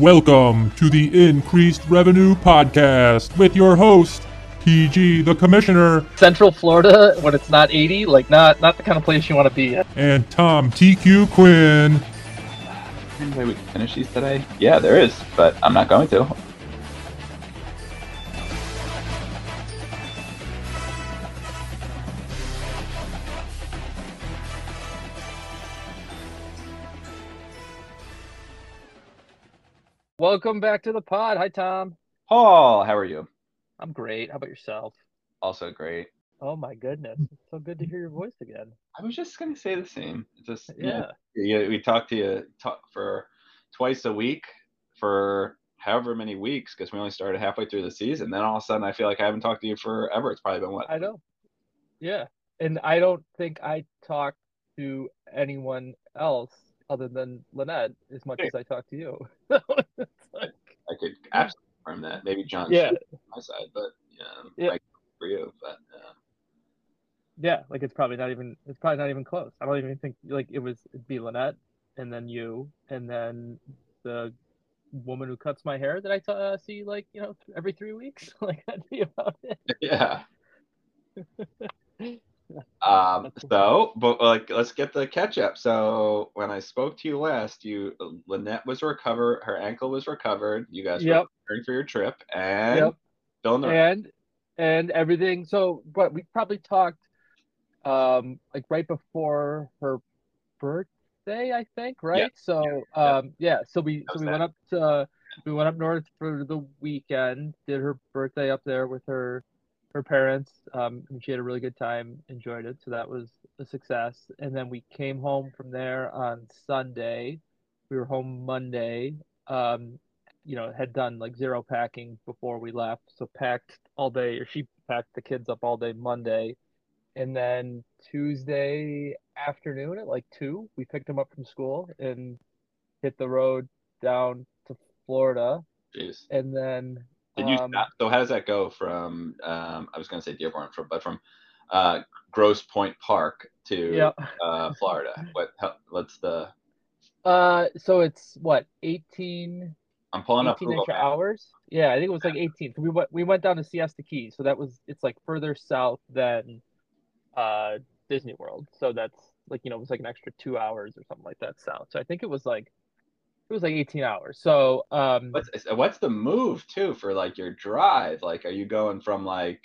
Welcome to the Increased Revenue Podcast with your host, PG the Commissioner, Central Florida when it's not 80, like not not the kind of place you want to be at. and Tom TQ Quinn. Any way we can finish these today? Yeah, there is, but I'm not going to. Welcome back to the pod. Hi Tom. Paul, how are you? I'm great. How about yourself? Also great. Oh my goodness. It's so good to hear your voice again. I was just gonna say the same. Just Yeah. yeah, we talked to you talk for twice a week for however many weeks because we only started halfway through the season. Then all of a sudden, I feel like I haven't talked to you forever. It's probably been what? I know. Yeah. And I don't think I talked to anyone else other than Lynette as much Yeah. as I talk to you. Like, I could absolutely confirm that. Maybe John yeah. on my side, but yeah, for you, but uh, Yeah, like it's probably not even it's probably not even close. I don't even think like it was it'd be Lynette and then you and then the woman who cuts my hair that I t- uh, see like you know every three weeks. like that'd be about it. yeah. Um, so, but like, let's get the catch up. So, when I spoke to you last, you Lynette was recovered, her ankle was recovered. You guys Yep. were preparing for your trip, and Yep. the and and everything. So, but we probably talked um like right before her birthday, I think, right? So, yeah. um yeah, so we so we that. went up to we went up north for the weekend, did her birthday up there with her her parents. Um and she had a really good time, enjoyed it, so that was a success. And then we came home from there on Sunday. We were home Monday. Um you know, had done like zero packing before we left. So packed all day, or she packed the kids up all day Monday. And then Tuesday afternoon at like two, we picked them up from school and hit the road down to Florida. Jeez. And then Did you um, stop? So, how does that go from? Um, I was going to say Dearborn, from, but from uh, Grosse Pointe Park to Yep. uh, Florida. What? How, what's the? Uh, so it's what 18, I'm pulling up 18 Google extra Maps. hours. Yeah, I think it was like 18. We went we went down to Siesta Key. So that was it's like further south than uh Disney World. So that's like you know it was like an extra two hours or something like that south. So I think it was like it was like 18 hours. So um What's what's the move too for like your drive? Like, are you going from like?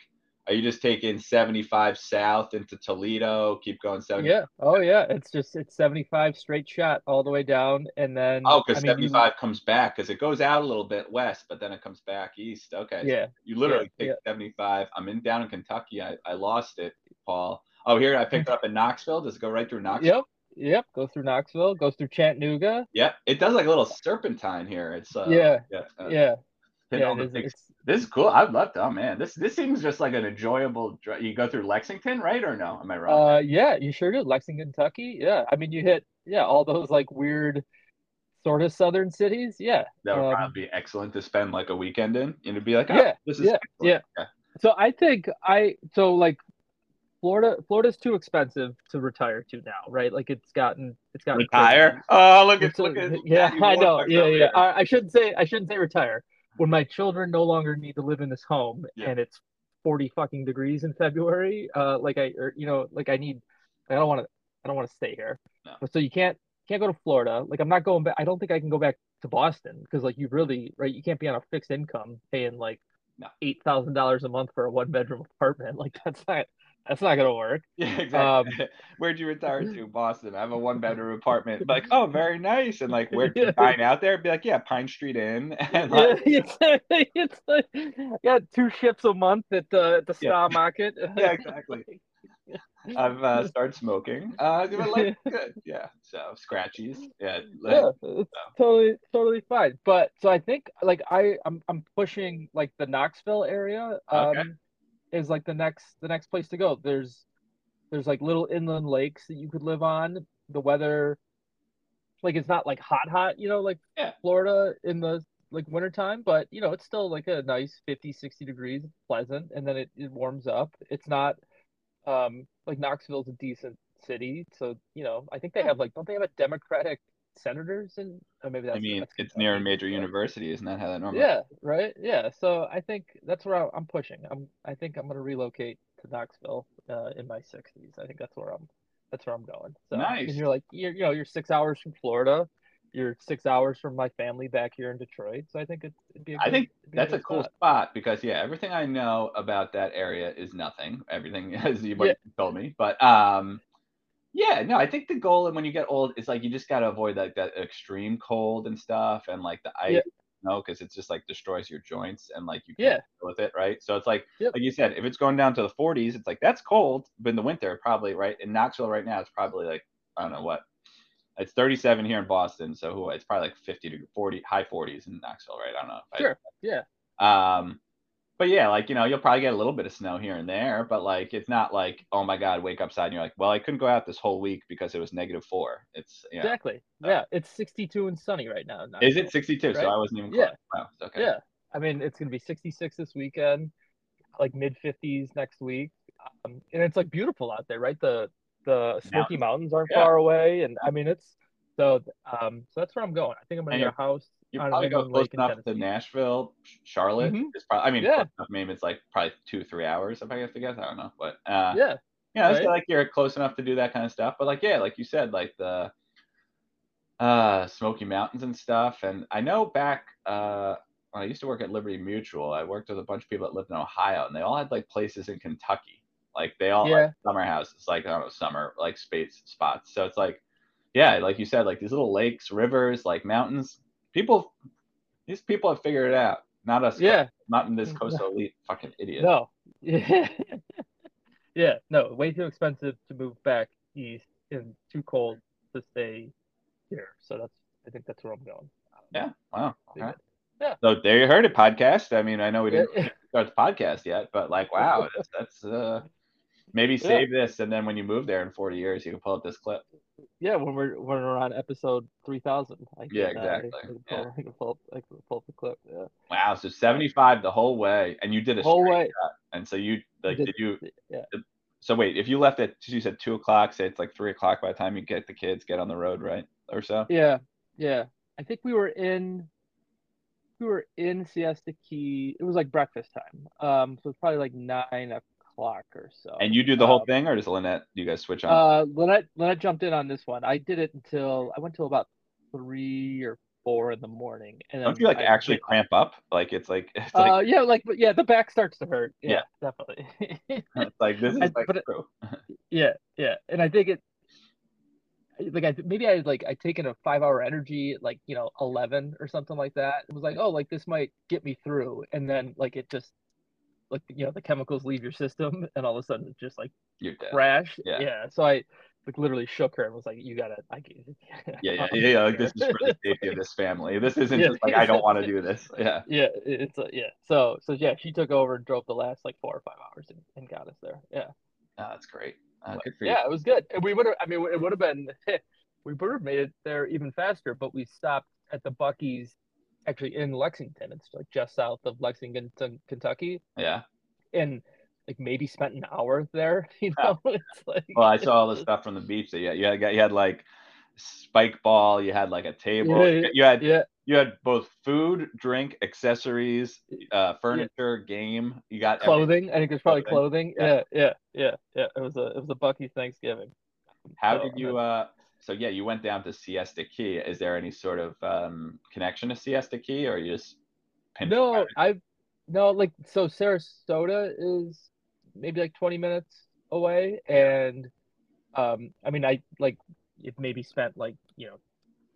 Are you just taking 75 south into Toledo? Keep going 70. yeah, oh yeah, it's just it's 75 straight shot all the way down, and then Oh, because I mean, 75 comes back because it goes out a little bit west, but then it comes back east. Okay. so yeah, You literally yeah, take 75. I'm in down in Kentucky. I, I lost it, Paul. Oh, here I picked it up in Knoxville. Does it go right through Knoxville? yep, yep. goes through Knoxville, goes through Chattanooga. Yep. It does like a little serpentine here. It's uh, Yeah, yeah. uh, yeah, yeah. It is, This is cool. I'd love to. Oh man, this this seems just like an enjoyable. Drive. You go through Lexington, right or no? Am I wrong? Uh, yeah, you sure do. Lexington, Kentucky. Yeah, I mean, you hit yeah all those like weird sort of southern cities. Yeah. that would um, probably be excellent to spend like a weekend in. And it'd be like, oh, Yeah, this is yeah, excellent. yeah. So I think I so like Florida. Florida's too expensive to retire to now, right? Like it's gotten it's gotten Retire. crazy. Oh, look at It's look at yeah, I know. Yeah, yeah. I, I shouldn't say I shouldn't say retire. When my children no longer need to live in this home Yeah. and it's forty fucking degrees in February, uh, like I or you know, like I need. I don't want to. I don't want to stay here. No. But so you can't can't go to Florida. Like I'm not going back. I don't think I can go back to Boston because like you really right. You can't be on a fixed income paying like eight thousand dollars a month for a one bedroom apartment. Like that's not that's not gonna work. Yeah, Um, exactly. Where'd you retire to? Boston. I have a one bedroom apartment. Like, oh, very nice. And like, where'd you Yeah. dine out there? Be like, yeah, Pine Street Inn. And Yeah, like, it's, it's like, yeah, two ships a month at the at the Yeah. stock market. Yeah, exactly. I've uh, started smoking. Uh, like, good. Yeah. So scratchies. Yeah. like- yeah, it's totally totally fine. But so I think like I I'm I'm pushing like the Knoxville area um Okay. Is like the next the next place to go. There's there's like little inland lakes that you could live on. The weather like it's not like hot hot, you know, like Yeah. Florida in the like wintertime, but you know, it's still like a nice 50, 60 degrees, pleasant, and then it, it warms up. It's not um like Knoxville's a decent city, so you know, I think they have like don't they have a Democratic senators and Or maybe that's. I mean, that's it's near a major university, isn't that how that normally? Yeah, right. Yeah. So I think that's where I'm pushing. I'm. I think I'm gonna relocate to Knoxville uh, in my 60s. I think that's where I'm. That's where I'm going. So Nice. and you're like you're you know you're six hours from Florida. You're six hours from my family back here in Detroit. So I think it, it'd be. A I good- think that's a good cool spot. because yeah, everything I know about that area is nothing. Everything as you Yeah. told me, but um, yeah, no, I think the goal when you get old is like you just gotta avoid like that extreme cold and stuff and like the ice, Yeah. you know, because it's just like destroys your joints and like you can't deal with it, right? So it's like Yep. like you said, if it's going down to the 40s, it's like that's cold, but in the winter probably right in Knoxville right now it's probably like I don't know what. It's 37 here in Boston, so who it's probably like 50 to 40, high 40s in Knoxville, right? I don't know. if I- Sure. Yeah. um, but yeah, like you know, you'll probably get a little bit of snow here and there, but like it's not like oh my god, wake up side and you're like, well, I couldn't go out this whole week because it was negative four. It's yeah. Exactly. Yeah. It's 62 and sunny right now. Is it 62? So I wasn't even Yeah. Wow, okay. Yeah. I mean, it's gonna be 66 this weekend, like mid 50s next week, um, and it's like beautiful out there, right? The the Smoky Mountains aren't Yeah. far away, and I mean, it's so um, so that's where I'm going. I think I'm gonna get a house You probably go close enough to Nashville, Ch- Charlotte. Mhm. It's probably I mean, Yeah. enough, maybe it's like probably two, three hours if I have to guess. I don't know, but uh, Yeah. yeah, right? like you're close enough to do that kind of stuff. But like, yeah, like you said, like the uh Smoky Mountains and stuff. And I know back uh when I used to work at Liberty Mutual, I worked with a bunch of people that lived in Ohio, and they all had like places in Kentucky. Like they all Yeah. summer houses, like I don't know, summer like space spots. So it's like, yeah, like you said, like these little lakes, rivers, like mountains. People, these people have figured it out. Not us. Yeah. Not in this coastal elite fucking idiot. No. Yeah. yeah. No. Way too expensive to move back east and too cold to stay here. So that's. I think that's where I'm going. Yeah. Wow. Okay. Yeah. So there you heard it, podcast. I mean, I know we didn't Yeah. start the podcast yet, but like, wow, that's, that's uh, maybe save this, and then when you move there in 40 years, you can pull up this clip. Yeah, when we're when we're on episode three thousand. Yeah, uh, exactly. I can Yeah. pull, I can pull I can pull up the clip. Yeah. Wow, so 75 the whole way, and you did a Whole way. shot. and so you like, did- did you? Yeah. So wait, if you left at you said two o'clock, say it's like three o'clock by the time you get the kids, get on the road, right, or so. Yeah. Yeah. I think we were in we were in Siesta Key. It was like breakfast time. Um, so it's probably like nine o'clock or so. And you do the whole Um, thing, or does Lynette? Do you guys switch on? Uh, Lynette, Lynette jumped in on this one. I did it until I went till about three or four in the morning, and then Don't you like I actually cramp up? Like it's like it's like, Uh, yeah, like but yeah, the back starts to hurt. Yeah, definitely. it's like this is I- like yeah, yeah, and I think it. Like I maybe I like I taken a five hour energy at like you know eleven or something like that. It was like oh like this might get me through, and then like it just like you know the chemicals leave your system, and all of a sudden it just like You're crash. Yeah. yeah. So I like literally shook her and was like, "You gotta, I Yeah, yeah, yeah, yeah. Like this is for the safety of this family. This isn't Yeah. just like I don't want to do this. Yeah. yeah, it's a, yeah. So so yeah, she took over and drove the last like four or five hours and, and got us there. Yeah, Oh, that's great. Uh, good for you. yeah, it was good. And we would have, I mean, it would have been, we would have made it there even faster. But we stopped at the Buc-ee's, actually in Lexington. It's like just south of Lexington, Kentucky, Yeah. and like maybe spent an hour there. You know, it's like Well, I saw all the stuff from the beach. That yeah, you had you had like spike ball. You had like a table. Yeah, You had Yeah, you had both food, drink, accessories, uh, furniture, game. You got everything. clothing. I think it's probably Clothing. clothing. Yeah, yeah, yeah, yeah. It was a it was a Buc-ee's Thanksgiving. How So, did you? Uh, so yeah, you went down to Siesta Key. Is there any sort of um, connection to Siesta Key, or you just? No. I no like so Sarasota is maybe like 20 minutes away and um I mean I like it maybe spent like you know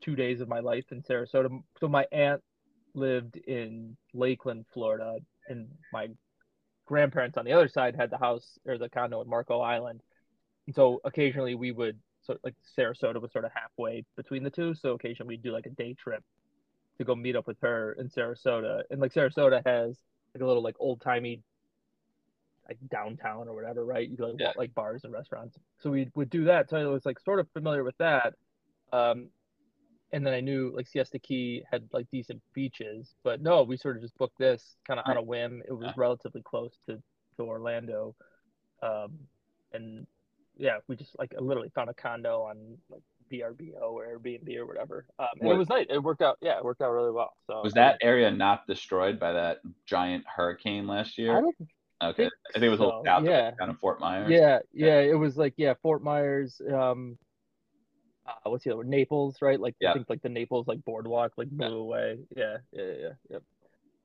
two days of my life in Sarasota so my aunt lived in Lakeland Florida and my grandparents on the other side had the house or the condo in Marco Island and so occasionally we would so like Sarasota was sort of halfway between the two so occasionally we'd do like a day trip to go meet up with her in Sarasota. And like Sarasota has like a little like old timey like downtown or whatever, right? You go like, Yeah. walk, like bars and restaurants. So we would do that. So I was like sort of familiar with that. Um and then I knew like Siesta Key had like decent beaches, but no, we sort of just booked this kind of on a whim. It was Yeah. relatively close to, to Orlando. Um and yeah, we just like literally found a condo on like VRBO or Airbnb or whatever. Um, What- it was nice. It worked out. Yeah, it worked out really well. So Was that area not destroyed by that giant hurricane last year? I don't okay, think I think it was a little so, south yeah. of kind of Fort Myers. Yeah, yeah, it was like yeah, Fort Myers, um, uh, what's the other one? Naples, right? Like Yeah. I think like the Naples like boardwalk like Yeah. blew away. Yeah, yeah, yeah, yeah.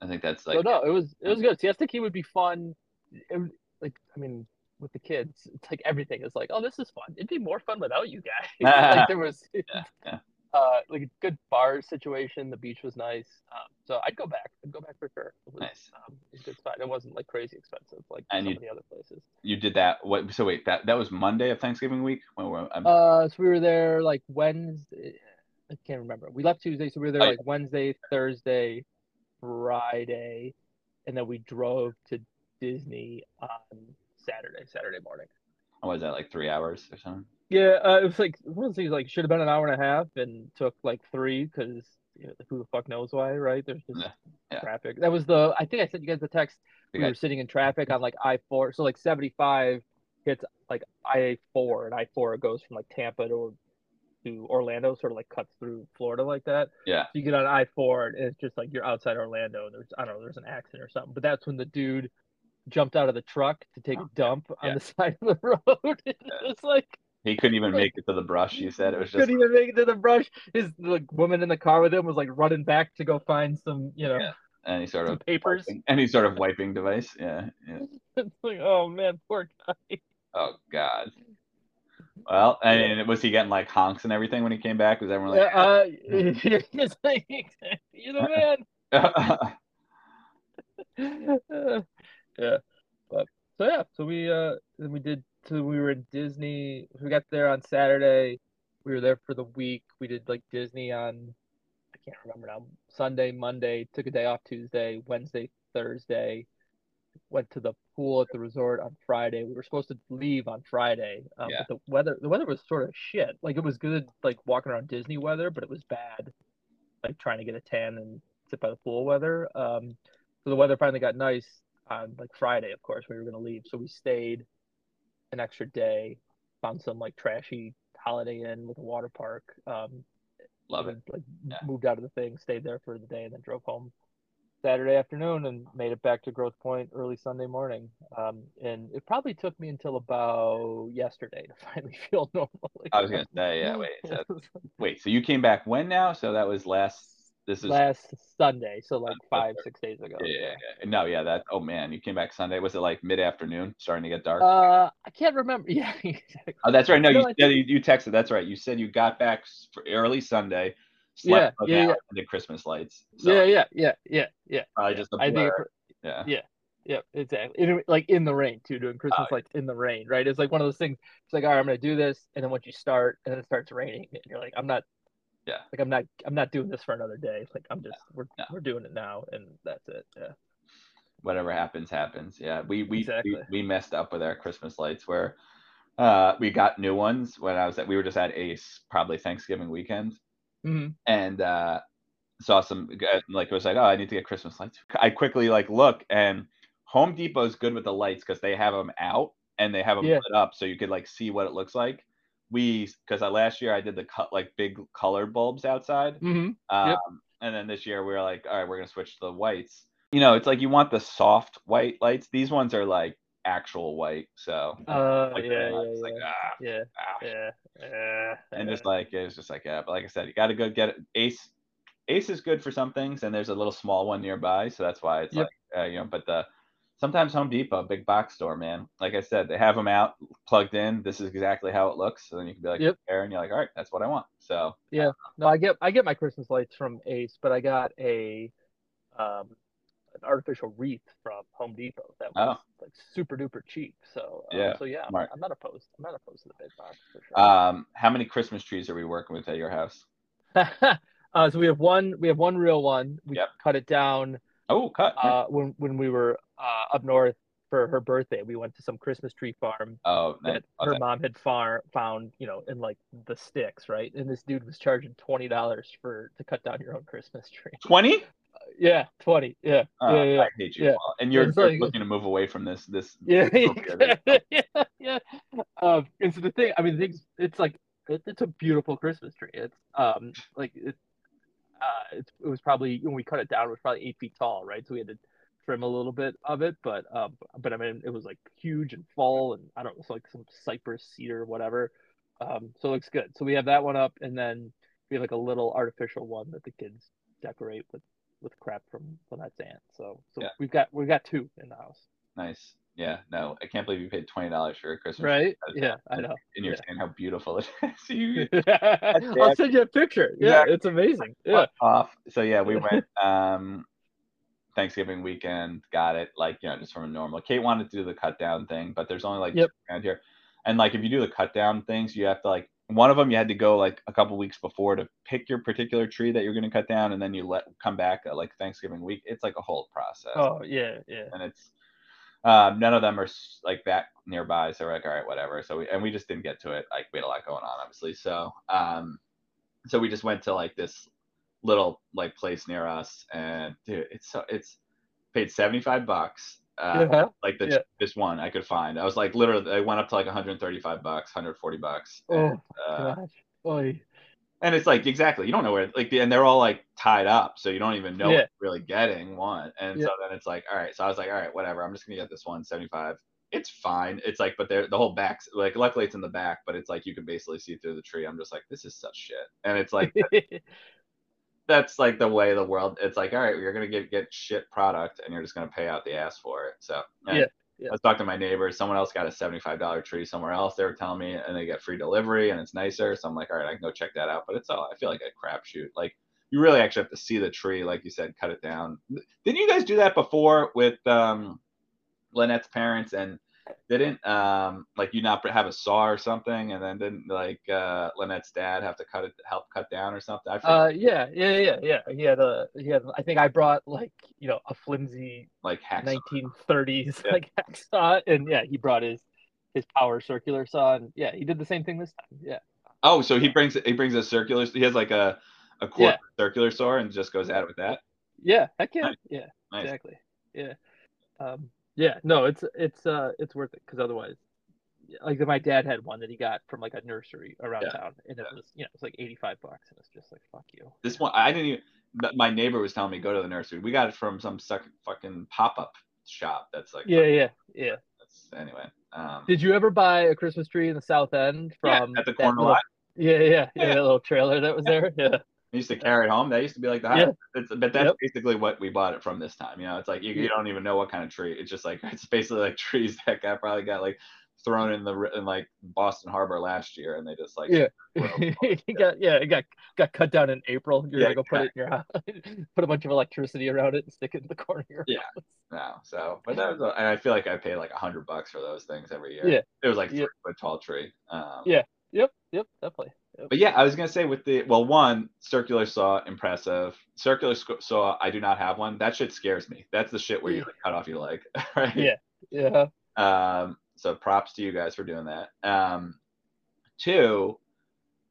I think that's like so no, it was it was good. Siesta Key would be fun. It, like I mean, with the kids, it's like everything is like, oh, this is fun. It'd be more fun without you guys. like there was, yeah. uh, like a good bar situation. The beach was nice. Um, so I'd go back. I'd go back for sure. It was, Nice. um, it was a good spot. It wasn't like crazy expensive like And some you- of the other places. you did that. What? So wait, that that was Monday of Thanksgiving week. When we're, Uh, so we were there like Wednesday. I can't remember. We left Tuesday, so we were there Oh, yeah. like Wednesday, Thursday, Friday, and then we drove to Disney on Saturday, Saturday morning. what was that like three hours or something? Yeah, uh, it was like one of those things like should have been an hour and a half and took like three because you know, who the fuck knows why, right? There's just Yeah, yeah. traffic. That was the I think I sent you guys the text. We were sitting in traffic on like I four, so like seventy five hits like I four, and I four goes from like Tampa to to Orlando, sort of like cuts through Florida like that. Yeah. So you get on I four, and it's just like you're outside Orlando, and there's I don't know, there's an accident or something. But that's when the dude jumped out of the truck to take a dump on Oh, Yeah. the side of the road. it's like He couldn't even make it to the brush. You said it was just couldn't even make it to the brush. His like woman in the car with him was like running back to go find some, you know, Yeah. any sort of papers. wiping- any sort of wiping device. Yeah. yeah. It's like, oh man, poor guy. Oh God. Well, I mean, was he getting like honks and everything when he came back? Was everyone like, uh, it's like, you're the man. Yeah, but so yeah, so we uh then we did so we were in Disney. We got there on Saturday. We were there for the week. We did like Disney on I can't remember now. Sunday, Monday, took a day off Tuesday, Wednesday, Thursday. Went to the pool at the resort on Friday. We were supposed to leave on Friday, um, Yeah. but the weather the weather was sort of shit. Like it was good, like walking around Disney weather, but it was bad, like trying to get a tan and sit by the pool weather. Um, so the weather finally got nice on like Friday. Of course, we were gonna leave, so we stayed an extra day, found some like trashy Holiday Inn with a water park. Um, love it? Like Yeah. moved out of the thing, stayed there for the day, and then drove home Saturday afternoon and made it back to Grosse Pointe early Sunday morning. Um, and it probably took me until about yesterday to finally feel normal. I was gonna say, yeah. Wait, so, wait. So you came back when now? So that was last. This is last Sunday, so like five, six days ago. yeah, yeah, yeah. No, yeah. That. Oh man, you came back Sunday. Was it like mid afternoon, starting to get dark? Uh, I can't remember. Yeah, exactly. oh, that's right. No, no, you yeah, you, you texted. That's right. You said you got back for early Sunday. Yeah, Slept yeah, yeah, yeah. And Christmas lights. So yeah, yeah, yeah, yeah, yeah. Probably just a I think, blur. Yeah. yeah, exactly. In, like in the rain too, doing Christmas Oh, lights in the rain, right? It's like one of those things. It's like, all right, I'm gonna do this, and then once you start, and then it starts raining, and you're like, I'm not. Yeah. Like I'm not. I'm not doing this for another day. Like I'm just. We're No. we're doing it now, and that's it. Yeah. whatever happens happens yeah we we, Exactly. we we messed up with our christmas lights where uh we got new ones when i was at we were just at ace probably thanksgiving weekend hmm and uh saw some g- like it was like oh i need to get christmas lights i quickly like look and home depot's good with the lights because they have them out and they have them Yeah. lit up so you could like see what it looks like we because I last year i did the cut like big colored bulbs outside hmm um, Yep. And then this year we were like, all right, we're gonna switch to the whites. You know, it's like you want the soft white lights. These ones are like actual white. So Uh, like, yeah, yeah, yeah, like, ah, yeah, ah. yeah, yeah. and just like it's just like yeah. But like I said, you got to go get it. Ace. Ace is good for some things, and there's a little small one nearby, so that's why it's Yep. like uh, you know. But the sometimes Home Depot, big box store, man. Like I said, they have them out plugged in. This is exactly how it looks. So then you can be like, Yep. and you're like, all right, that's what I want. So yeah, No, I get I get my Christmas lights from Ace, but I got a um an artificial wreath from Home Depot that was like super duper cheap. So uh, Oh. Yeah, so yeah, I'm. I'm not opposed. I'm not opposed to the big box for sure. um, how many Christmas trees are we working with at your house? uh, so we have one we have one real one. We Yep. cut it down Oh, cut. uh when when we were uh up north for her birthday. We went to some Christmas tree farm oh, that her mom had far, found, you know, in like the sticks, right? And this dude was charging twenty dollars for to cut down your own Christmas tree. 20? Yeah, twenty. Yeah, Oh, yeah, yeah, I hate you. yeah. And you're, you're like- looking to move away from this. This. yeah, Okay, yeah, yeah. Um, and so the thing, I mean, things, it's like it, it's a beautiful Christmas tree. It's um like it, uh, it's, it was probably when we cut it down, it was probably eight feet tall, right? So we had to trim a little bit of it, but um, but I mean, it was like huge and full, and I don't know, it's like some cypress cedar, whatever. Um, so it looks good. So we have that one up, and then we have like a little artificial one that the kids decorate with with crap from Lynette's aunt. So so Yeah. we've got we've got two in the house, Nice. Yeah. No, I can't believe you paid twenty dollars for a Christmas. right? Yeah, I know. And you're yeah. saying how beautiful it is. you I'll send you a picture. Yeah, Exactly. it's amazing. Yeah, off. So yeah, we went um Thanksgiving weekend, got it, like you know, just from a normal. Kate wanted to do the cut down thing, but there's only like Yep. around here. And like if you do the cut down things, you have to like one of them you had to go like a couple weeks before to pick your particular tree that you're gonna cut down, and then you let come back uh, like Thanksgiving week. It's like a whole process. Oh yeah, yeah. and it's um, none of them are like that nearby so we're like all right whatever so we and we just didn't get to it like we had a lot going on obviously so um so we just went to like this little like place near us and dude it's so it's paid 75 bucks uh Yeah. like the Yeah. cheapest one i could find i was like literally i went up to like 135 bucks 140 bucks Oh, and, uh, Gosh. Oy. and it's like exactly you don't know where like and they're all like tied up so you don't even know Yeah. what you're really getting one and so then it's like all right so i was like all right whatever i'm just gonna get this one 75 it's fine it's like but they're the whole back's like luckily it's in the back but it's like you can basically see through the tree i'm just like this is such shit and it's like that's like the way the world it's like all right you're gonna get get shit product and you're just gonna pay out the ass for it so Yeah, yeah. I was talking to my neighbors. Someone else got a $75 tree somewhere else. They were telling me, and they get free delivery, and it's nicer. So I'm like, all right, I can go check that out. But it's all I feel like a crapshoot. Like you really actually have to see the tree, like you said, cut it down. Didn't you guys do that before with um, Lynette's parents? And didn't um, like you not have a saw or something, and then didn't like uh, Lynette's dad have to cut it, help cut down or something? I forget, uh, yeah, yeah, yeah, yeah. He had a he had. I think I brought like you know a flimsy like hacksaw. 1930s Yeah. like hacksaw, and yeah, he brought his his power circular saw, and yeah, he did the same thing this time. Yeah, Oh, so he brings he brings a circular. He has like a a quarter circular saw and just goes at it with that. yeah, heck yeah, Nice. yeah, Nice. exactly, yeah, um, yeah. No, it's it's uh it's worth it because otherwise, like my dad had one that he got from like a nursery around Yeah. town, and it was you know it's like 85 bucks, and it's just like fuck you. This one, I didn't even. My neighbor was telling me go to the nursery. We got it from some suck, fucking pop up shop. That's like Yeah, yeah, yeah. That's anyway. Um, Did you ever buy a Christmas tree in the South End yeah, from at the corner lot. Yeah, yeah, yeah, Yeah. that little trailer that was there. Yeah, Used to carry it home. That used to be like that. It's, but that's Yep. basically what we bought it from this time. You know, it's like you, you don't even know what kind of tree. It's just like it's basically like trees that got probably got like thrown in the in like Boston Harbor last year, and they just like Yeah. It got yeah, it got got cut down in April. You're Yeah, gonna go put it in your house, put a bunch of electricity around it, and stick it in the corner Yeah. house. No, so but that was a, and I feel like I pay like a hundred bucks for those things every year. Yeah. it was like Yeah. three foot tall tree. Um, Yeah. Yep, yep, definitely. Yep. But yeah, I was gonna say with the well, one circular saw impressive. Circular sc- saw, I do not have one. That shit scares me. That's the shit where you like, cut off your leg, right? Yeah. Yeah. Um, so props to you guys for doing that. Um, two,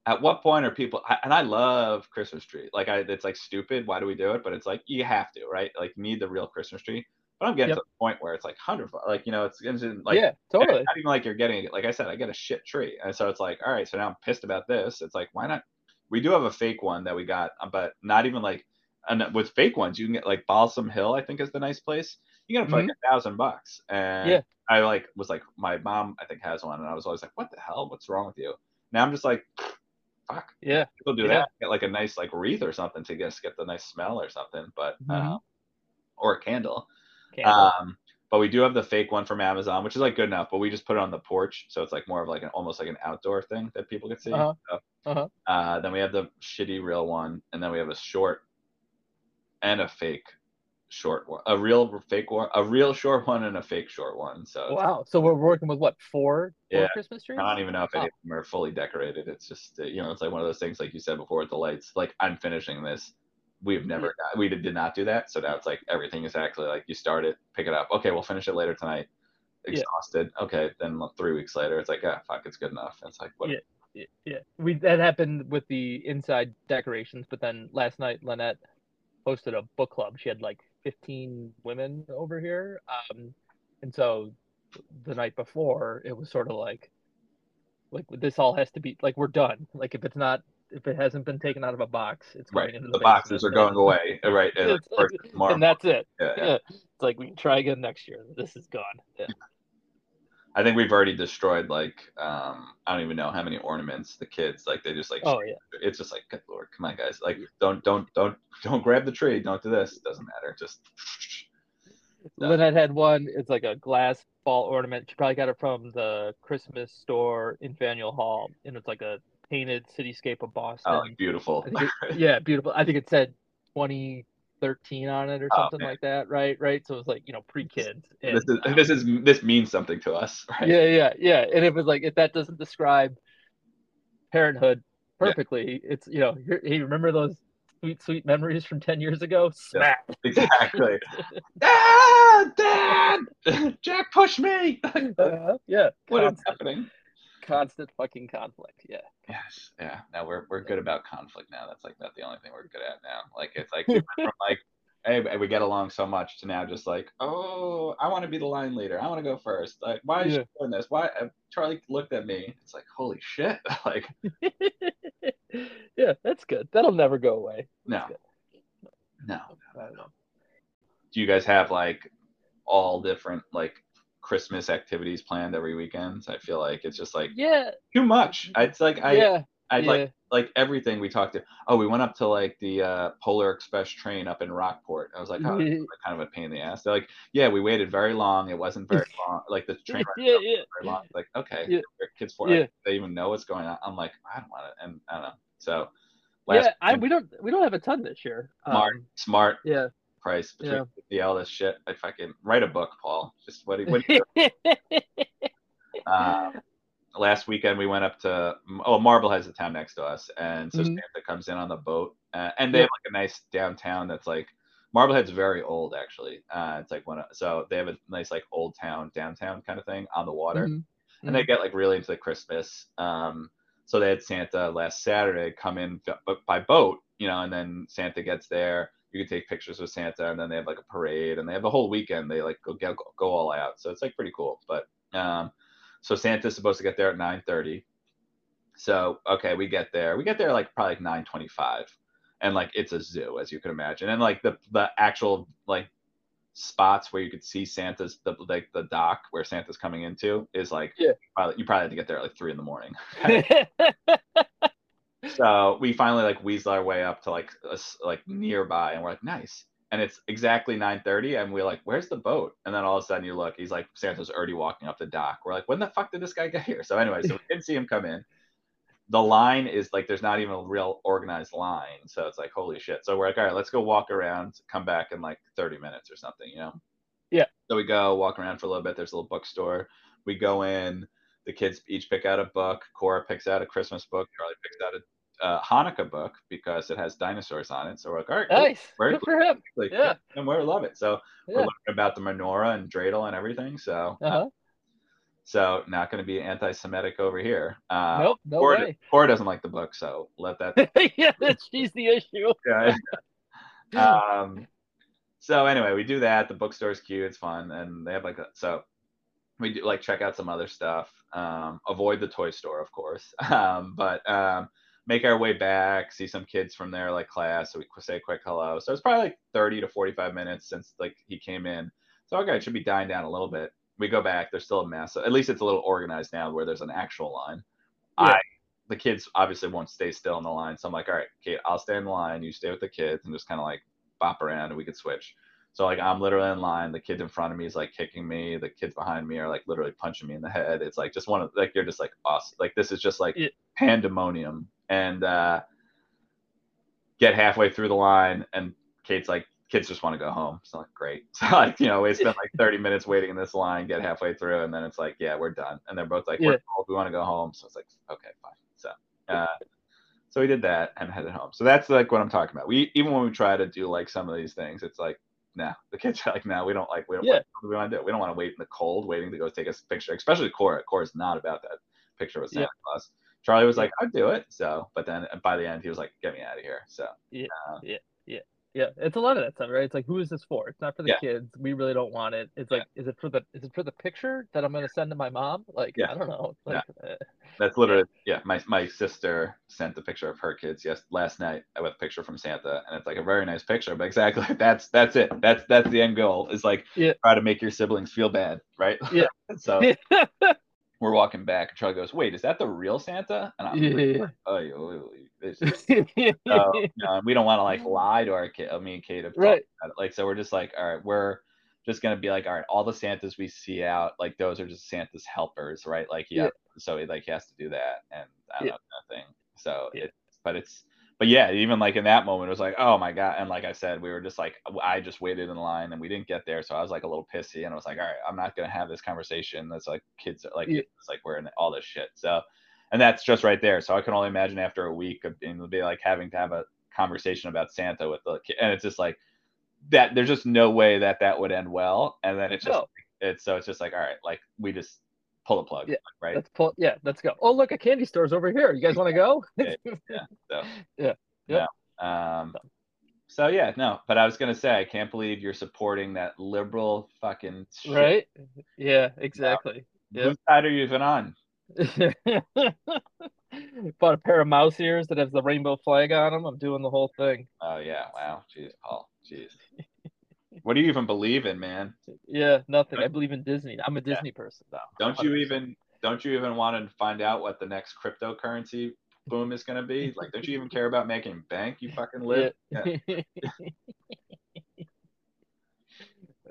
at what point are people? I, and I love Christmas tree. Like I, it's like stupid. Why do we do it? But it's like you have to, right? Like you need the real Christmas tree. But I'm getting Yep. to the point where it's like hundred, like you know, it's, it's like yeah, totally. It's not even like you're getting, like I said, I get a shit tree. And so it's like, all right, so now I'm pissed about this. It's like, why not? We do have a fake one that we got, uh, but not even like, and with fake ones, you can get like Balsam Hill, I think is the nice place. You get them for like a thousand bucks. And Yeah. I like was like, my mom, I think, has one. And I was always like, what the hell? What's wrong with you? Now I'm just like, fuck. Yeah. People do Yeah. that. Get like a nice like wreath or something to just get the nice smell or something, but, uh, Mhm. or a candle. Um, but we do have the fake one from Amazon, which is like good enough. But we just put it on the porch, so it's like more of like an almost like an outdoor thing that people can see. Uh-huh. So, Uh-huh. uh, then we have the shitty real one, and then we have a short and a fake short one, a real fake one, a real short one, and a fake short one. So wow. So we're working with what four, four Yeah. Christmas trees? I don't even know if any Oh. of them are fully decorated. It's just you know, it's like one of those things, like you said before, with the lights. Like I'm finishing this. We've never, got, we did, did not do that. So now it's like everything is actually like you start it, pick it up. Okay, we'll finish it later tonight. Yeah. Exhausted. Okay, then three weeks later, it's like, yeah, fuck, it's good enough. It's like, what? Yeah. Yeah, yeah. We that happened with the inside decorations, but then last night Lynette hosted a book club. She had like 15 women over here, um, and so the night before it was sort of like like this all has to be like we're done. Like if it's not if it hasn't been taken out of a box, it's going Right. into The the, boxes are going away. uh, Right. And, like, It's like- first tomorrow. and that's it. yeah, yeah. Yeah. It's like we can try again next year. This is gone. Yeah. I think we've already destroyed like um I don't even know how many ornaments the kids like they just like Oh yeah. it's just like good lord come on guys like don't don't don't don't grab the tree don't do this it doesn't matter just Yeah. Lynette had one. It's like a glass ball ornament. She probably got it from the Christmas store in Faneuil Hall, and it's like a painted cityscape of Boston. oh beautiful it, yeah, beautiful. I think it said 2013 on it or Oh, something man. like that, right? Right. So it was like you know pre-kids. This is um, this is this means something to us right yeah, yeah, yeah. And it was like if that doesn't describe parenthood Yeah. perfectly, it's you know, hey, remember those sweet, sweet memories from 10 years ago? Smack. exactly ah dad Jack push me Uh, yeah. what is constant, happening constant fucking conflict. Yeah. Yes, yeah. Now we're we're good about conflict now. That's like not the only thing we're good at now. Like it's like we from like, hey, we get along so much to now just like, oh, I want to be the line leader. I want to go first. Like, why is Yeah. she doing this? Why? uh, Charlie looked at me. It's like, holy shit. like, yeah, that's good. That'll never go away. no, no. Don't. Do you guys have like all different like Christmas activities planned every weekend? I feel like it's just like Yeah, too much. It's like I yeah, I'd yeah. like like everything we talked to. Oh, we went up to like the uh, Polar Express train up in Rockport. I was like, oh, kind of a pain in the ass. They're like, yeah, we waited very long. It wasn't very long. Like the train yeah, yeah. very long. Like, okay, Yeah. kids for Yeah. they even know what's going on. I'm like, I don't want it, and I don't know. So last Yeah, I, we don't we don't have a ton this year. smart, Um, smart yeah. Price between Yeah. the all this shit. I fucking write a book, Paul. Just what what do you? Um, last weekend we went up to oh Marblehead's the town next to us, and so Mhm. Santa comes in on the boat, uh, and they Yeah. have like a nice downtown that's like Marblehead's very old actually. Uh, it's like one of so they have a nice like old town downtown kind of thing on the water, Mhm. and they get like really into the Christmas. Um, so they had Santa last Saturday come in by boat, you know, and then Santa gets there. You can take pictures with Santa, and then they have like a parade, and they have the whole weekend. They like go go, go all out, so it's like pretty cool. But um, so Santa's supposed to get there at 9:30. So okay, we get there. We get there like probably like 9:25, and like it's a zoo as you can imagine, and like the the actual like spots where you could see Santa's the like the dock where Santa's coming into is like Yeah. probably you probably had to get there at like three in the morning. so we finally like weasel our way up to like a s like nearby, and we're like nice. And it's exactly 9:30, and we're like, "Where's the boat?" And then all of a sudden, you look, he's like, Santa's already walking up the dock. We're like, "When the fuck did this guy get here?" So anyway, so we didn't see him come in. The line is like, there's not even a real organized line, so it's like, holy shit. So we're like, all right, let's go walk around, come back in like 30 minutes or something, you know? Yeah. So we go walk around for a little bit. There's a little bookstore. We go in. The kids each pick out a book. Cora picks out a Christmas book. Charlie picks out a uh, Hanukkah book because it has dinosaurs on it. So we're like, all right, nice. Very Good for him. Like, Yeah. and we love it. So we're learning about the menorah and dreidel and everything. So, Uh-huh. so not going to be anti-Semitic over here. Uh, nope. No Cora, way. Cora doesn't like the book, so let that. yeah, that's she's the issue. guy. um, so anyway, we do that. The bookstore's cute. It's fun, and they have like a, so we do like check out some other stuff. Um, avoid the toy store, of course, um, but um, make our way back. See some kids from their like class. So we say a quick hello. So it's probably like thirty to forty-five minutes since like he came in. So okay, it should be dying down a little bit. We go back. There's still a mess. At least it's a little organized now, where there's an actual line. Yeah. I the kids obviously won't stay still in the line. So I'm like, all right, Kate, I'll stay in the line. You stay with the kids and just kind of like bop around and we could switch. So like I'm literally in line. The kid in front of me is like kicking me. The kids behind me are like literally punching me in the head. It's like just one of like you're just like awesome. Like this is just like Yeah. pandemonium. And uh get halfway through the line and Kate's like, kids just want to go home. So like great. So like, you know, we spent like 30 minutes waiting in this line, get halfway through, and then it's like, yeah, we're done. And they're both like, Yeah. we're cold, we want to go home. So it's like, okay, fine. So uh so we did that and headed home. So that's like what I'm talking about. We even when we try to do like some of these things, it's like, nah, the kids are like, no, we don't like we don't Yeah. we want to do? We don't want to wait in the cold waiting to go take a picture, especially Cora. Cora's not about that picture with Santa Yeah. Claus. Charlie was like, I'd do it. So, but then by the end, he was like, get me out of here. So, Yeah, uh, yeah, yeah. Yeah, it's a lot of that stuff, right? It's like, who is this for? It's not for the Yeah. kids. We really don't want it. It's Yeah. like, is it for the is it for the picture that I'm gonna send to my mom? Like, Yeah. I don't know. Like, uh, That's literally yeah. My my sister sent the picture of her kids yes last night with a picture from Santa, and it's like a very nice picture. But exactly that's that's it. That's that's the end goal. Is like Yeah. try to make your siblings feel bad, right? Yeah. so we're walking back, and Charlie goes, "Wait, is that the real Santa?" And I'm like, "Oh, you- you- this is- so, you know, we don't want to like lie to our kid. I uh, mean, Kate, Right. about it. Like, so we're just like, all right, we're just gonna be like, all right, all the Santas we see out, like those are just Santa's helpers, right? Like, yeah, Yeah. so he like he has to do that, and I don't Yeah. know, nothing. So Yeah. it's, but it's, but yeah, even like in that moment, it was like, oh my god, and like I said, we were just like, I just waited in line, and we didn't get there, so I was like a little pissy, and I was like, all right, I'm not gonna have this conversation. That's like kids, are like Yeah. it's like we're in all this shit, so. And that's just right there. So I can only imagine after a week of being, be like having to have a conversation about Santa with the kid, and it's just like that. There's just no way that that would end well. And then it's just No. it's so it's just like all right, like we just pull the plug, Yeah, right? Let's pull. Yeah, let's go. Oh, look, a candy store's over here. You guys want to go? Yeah, So Yeah, no. Um. So yeah, no. But I was gonna say, I can't believe you're supporting that liberal fucking shit. right? Yeah, exactly. Yep. Whose side are you even on? Bought a pair of mouse ears that has the rainbow flag on them. I'm doing the whole thing. Oh yeah, wow, jeez, Paul, jeez. What do you even believe in, man? Yeah, nothing. I believe in Disney. I'm a Disney person now. Don't you 100%. even don't you even want to find out what the next cryptocurrency boom is going to be? Like, don't you even care about making bank? You fucking live. Yeah.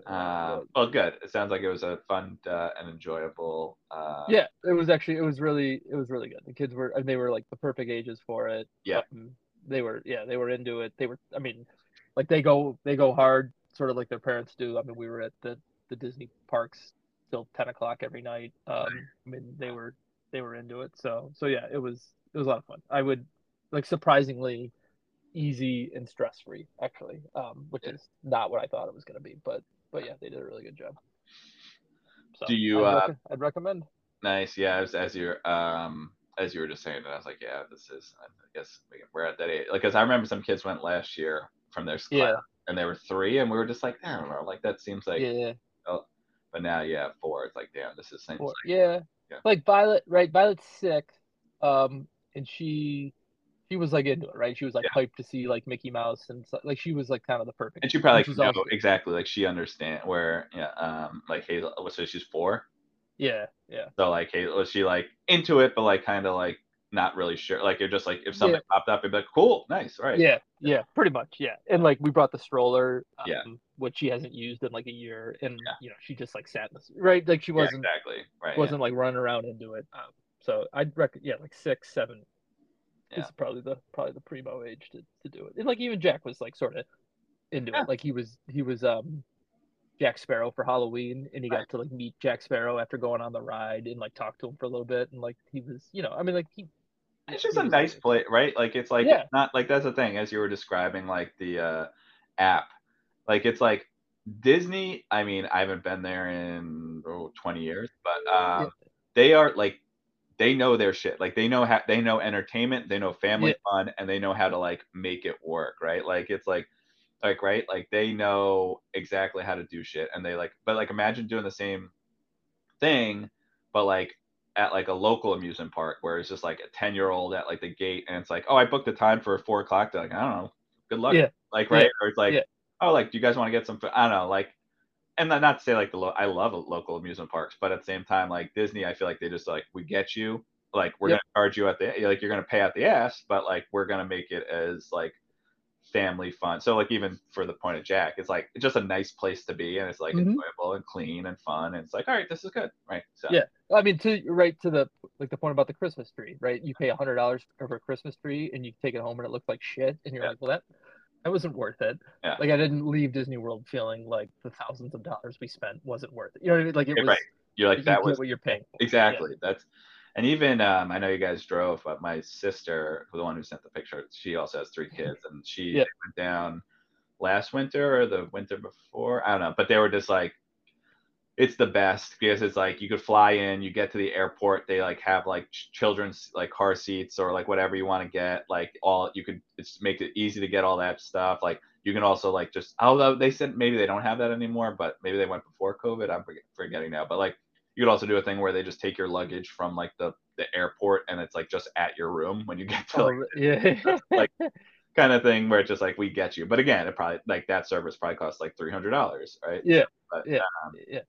Uh, well, good. It sounds like it was a fun uh, and enjoyable. Uh, yeah, it was actually it was really it was really good. The kids were they were like the perfect ages for it. Yeah. Um, they were yeah they were into it. They were I mean, like they go they go hard sort of like their parents do. I mean we were at the the Disney parks till ten o'clock every night. Um, I mean they were they were into it. So so yeah it was it was a lot of fun. I would like surprisingly easy and stress free actually, um, which Yeah. is not what I thought it was gonna be. But but yeah they did a really good job. So Do you, I'd, uh, rec- I'd recommend. Nice. Yeah. As, as you're um as you were just saying that, I was like, yeah, this is. I guess we can- we're at that age. Like, cause I remember some kids went last year from their Yeah. And there were three, and we were just like, I don't know, like that seems like. yeah. But now, yeah, four. It's like, damn, this is same. Or, like yeah. Yeah. Like Violet, right? Violet's sick, Um, and she she was like into it, right? She was like hyped to see like Mickey Mouse and like she was like kind of the perfect. And she probably she's know exactly like she understand where yeah um like Hazel so she's four Yeah, yeah. so like Hazel was she like into it but like kind of like not really sure like you're just like if something popped up you'd be like cool nice right Yeah, yeah, pretty much, yeah. And like we brought the stroller, um, Yeah. which she hasn't used in like a year, and Yeah. you know she just like sat in this, right? Like she wasn't exactly right wasn't like running around into it. Um, so I'd rec yeah, like six, seven Yeah. is probably the probably the primo age to, to do it. And like even Jack was like sort of into Yeah. it. Like he was he was um Jack Sparrow for Halloween and he Right. got to like meet Jack Sparrow after going on the ride and like talk to him for a little bit and like he was you know, I mean like he yeah. It's just a nice play right like it's like Yeah. not like that's the thing as you were describing like the uh app like it's like Disney I mean I haven't been there in oh, 20 years but um Yeah. they are like they know their shit. Like they know how they know entertainment, they know family Yeah. fun, and they know how to like make it work, right? Like it's like like right, like they know exactly how to do shit, and they like. But like imagine doing the same thing, but like at like a local amusement park where it's just like a ten year old at like the gate, and it's like, oh, I booked the time for four o'clock. They're like, I don't know, good luck. Yeah. Like right. Yeah. or it's like, Yeah. oh, like do you guys want to get some? food? I don't know, like and not to say like the lo- I love uh, local amusement parks, but at the same time, like Disney, I feel like they just like we get you, like we're Yep. gonna charge you at the like you're gonna pay out the ass, but like we're gonna make it as like family fun. So like even for the point of Jack, it's like it's just a nice place to be, and it's like Mhm. enjoyable and clean and fun, and it's like all right, this is good, right? So Yeah. I mean to right to the like the point about the Christmas tree, right? You pay a hundred dollars for a Christmas tree and you take it home and it looks like shit and you're Yeah. like, Well that that wasn't worth it. Yeah. Like I didn't leave Disney World feeling like the thousands of dollars we spent wasn't worth it. You know what I mean? Like it was right. you're like you that was what you're paying for. Exactly. That's and even um, I know you guys drove, but my sister, the one who sent the picture, she also has three kids, and she Yeah. went down last winter or the winter before. I don't know, but they were just like it's the best because it's like you could fly in, you get to the airport, they like have like children's like car seats or like whatever you want to get, like all you could it's make it easy to get all that stuff. Like you can also like just although they said maybe they don't have that anymore, but maybe they went before COVID. I'm forgetting now, but like you could also do a thing where they just take your luggage from like the the airport and it's like just at your room when you get to like Oh, yeah. like kind of thing where it's just like we get you. But again, it probably like that service probably costs like three hundred dollars, right? Yeah, But, yeah. um, yeah.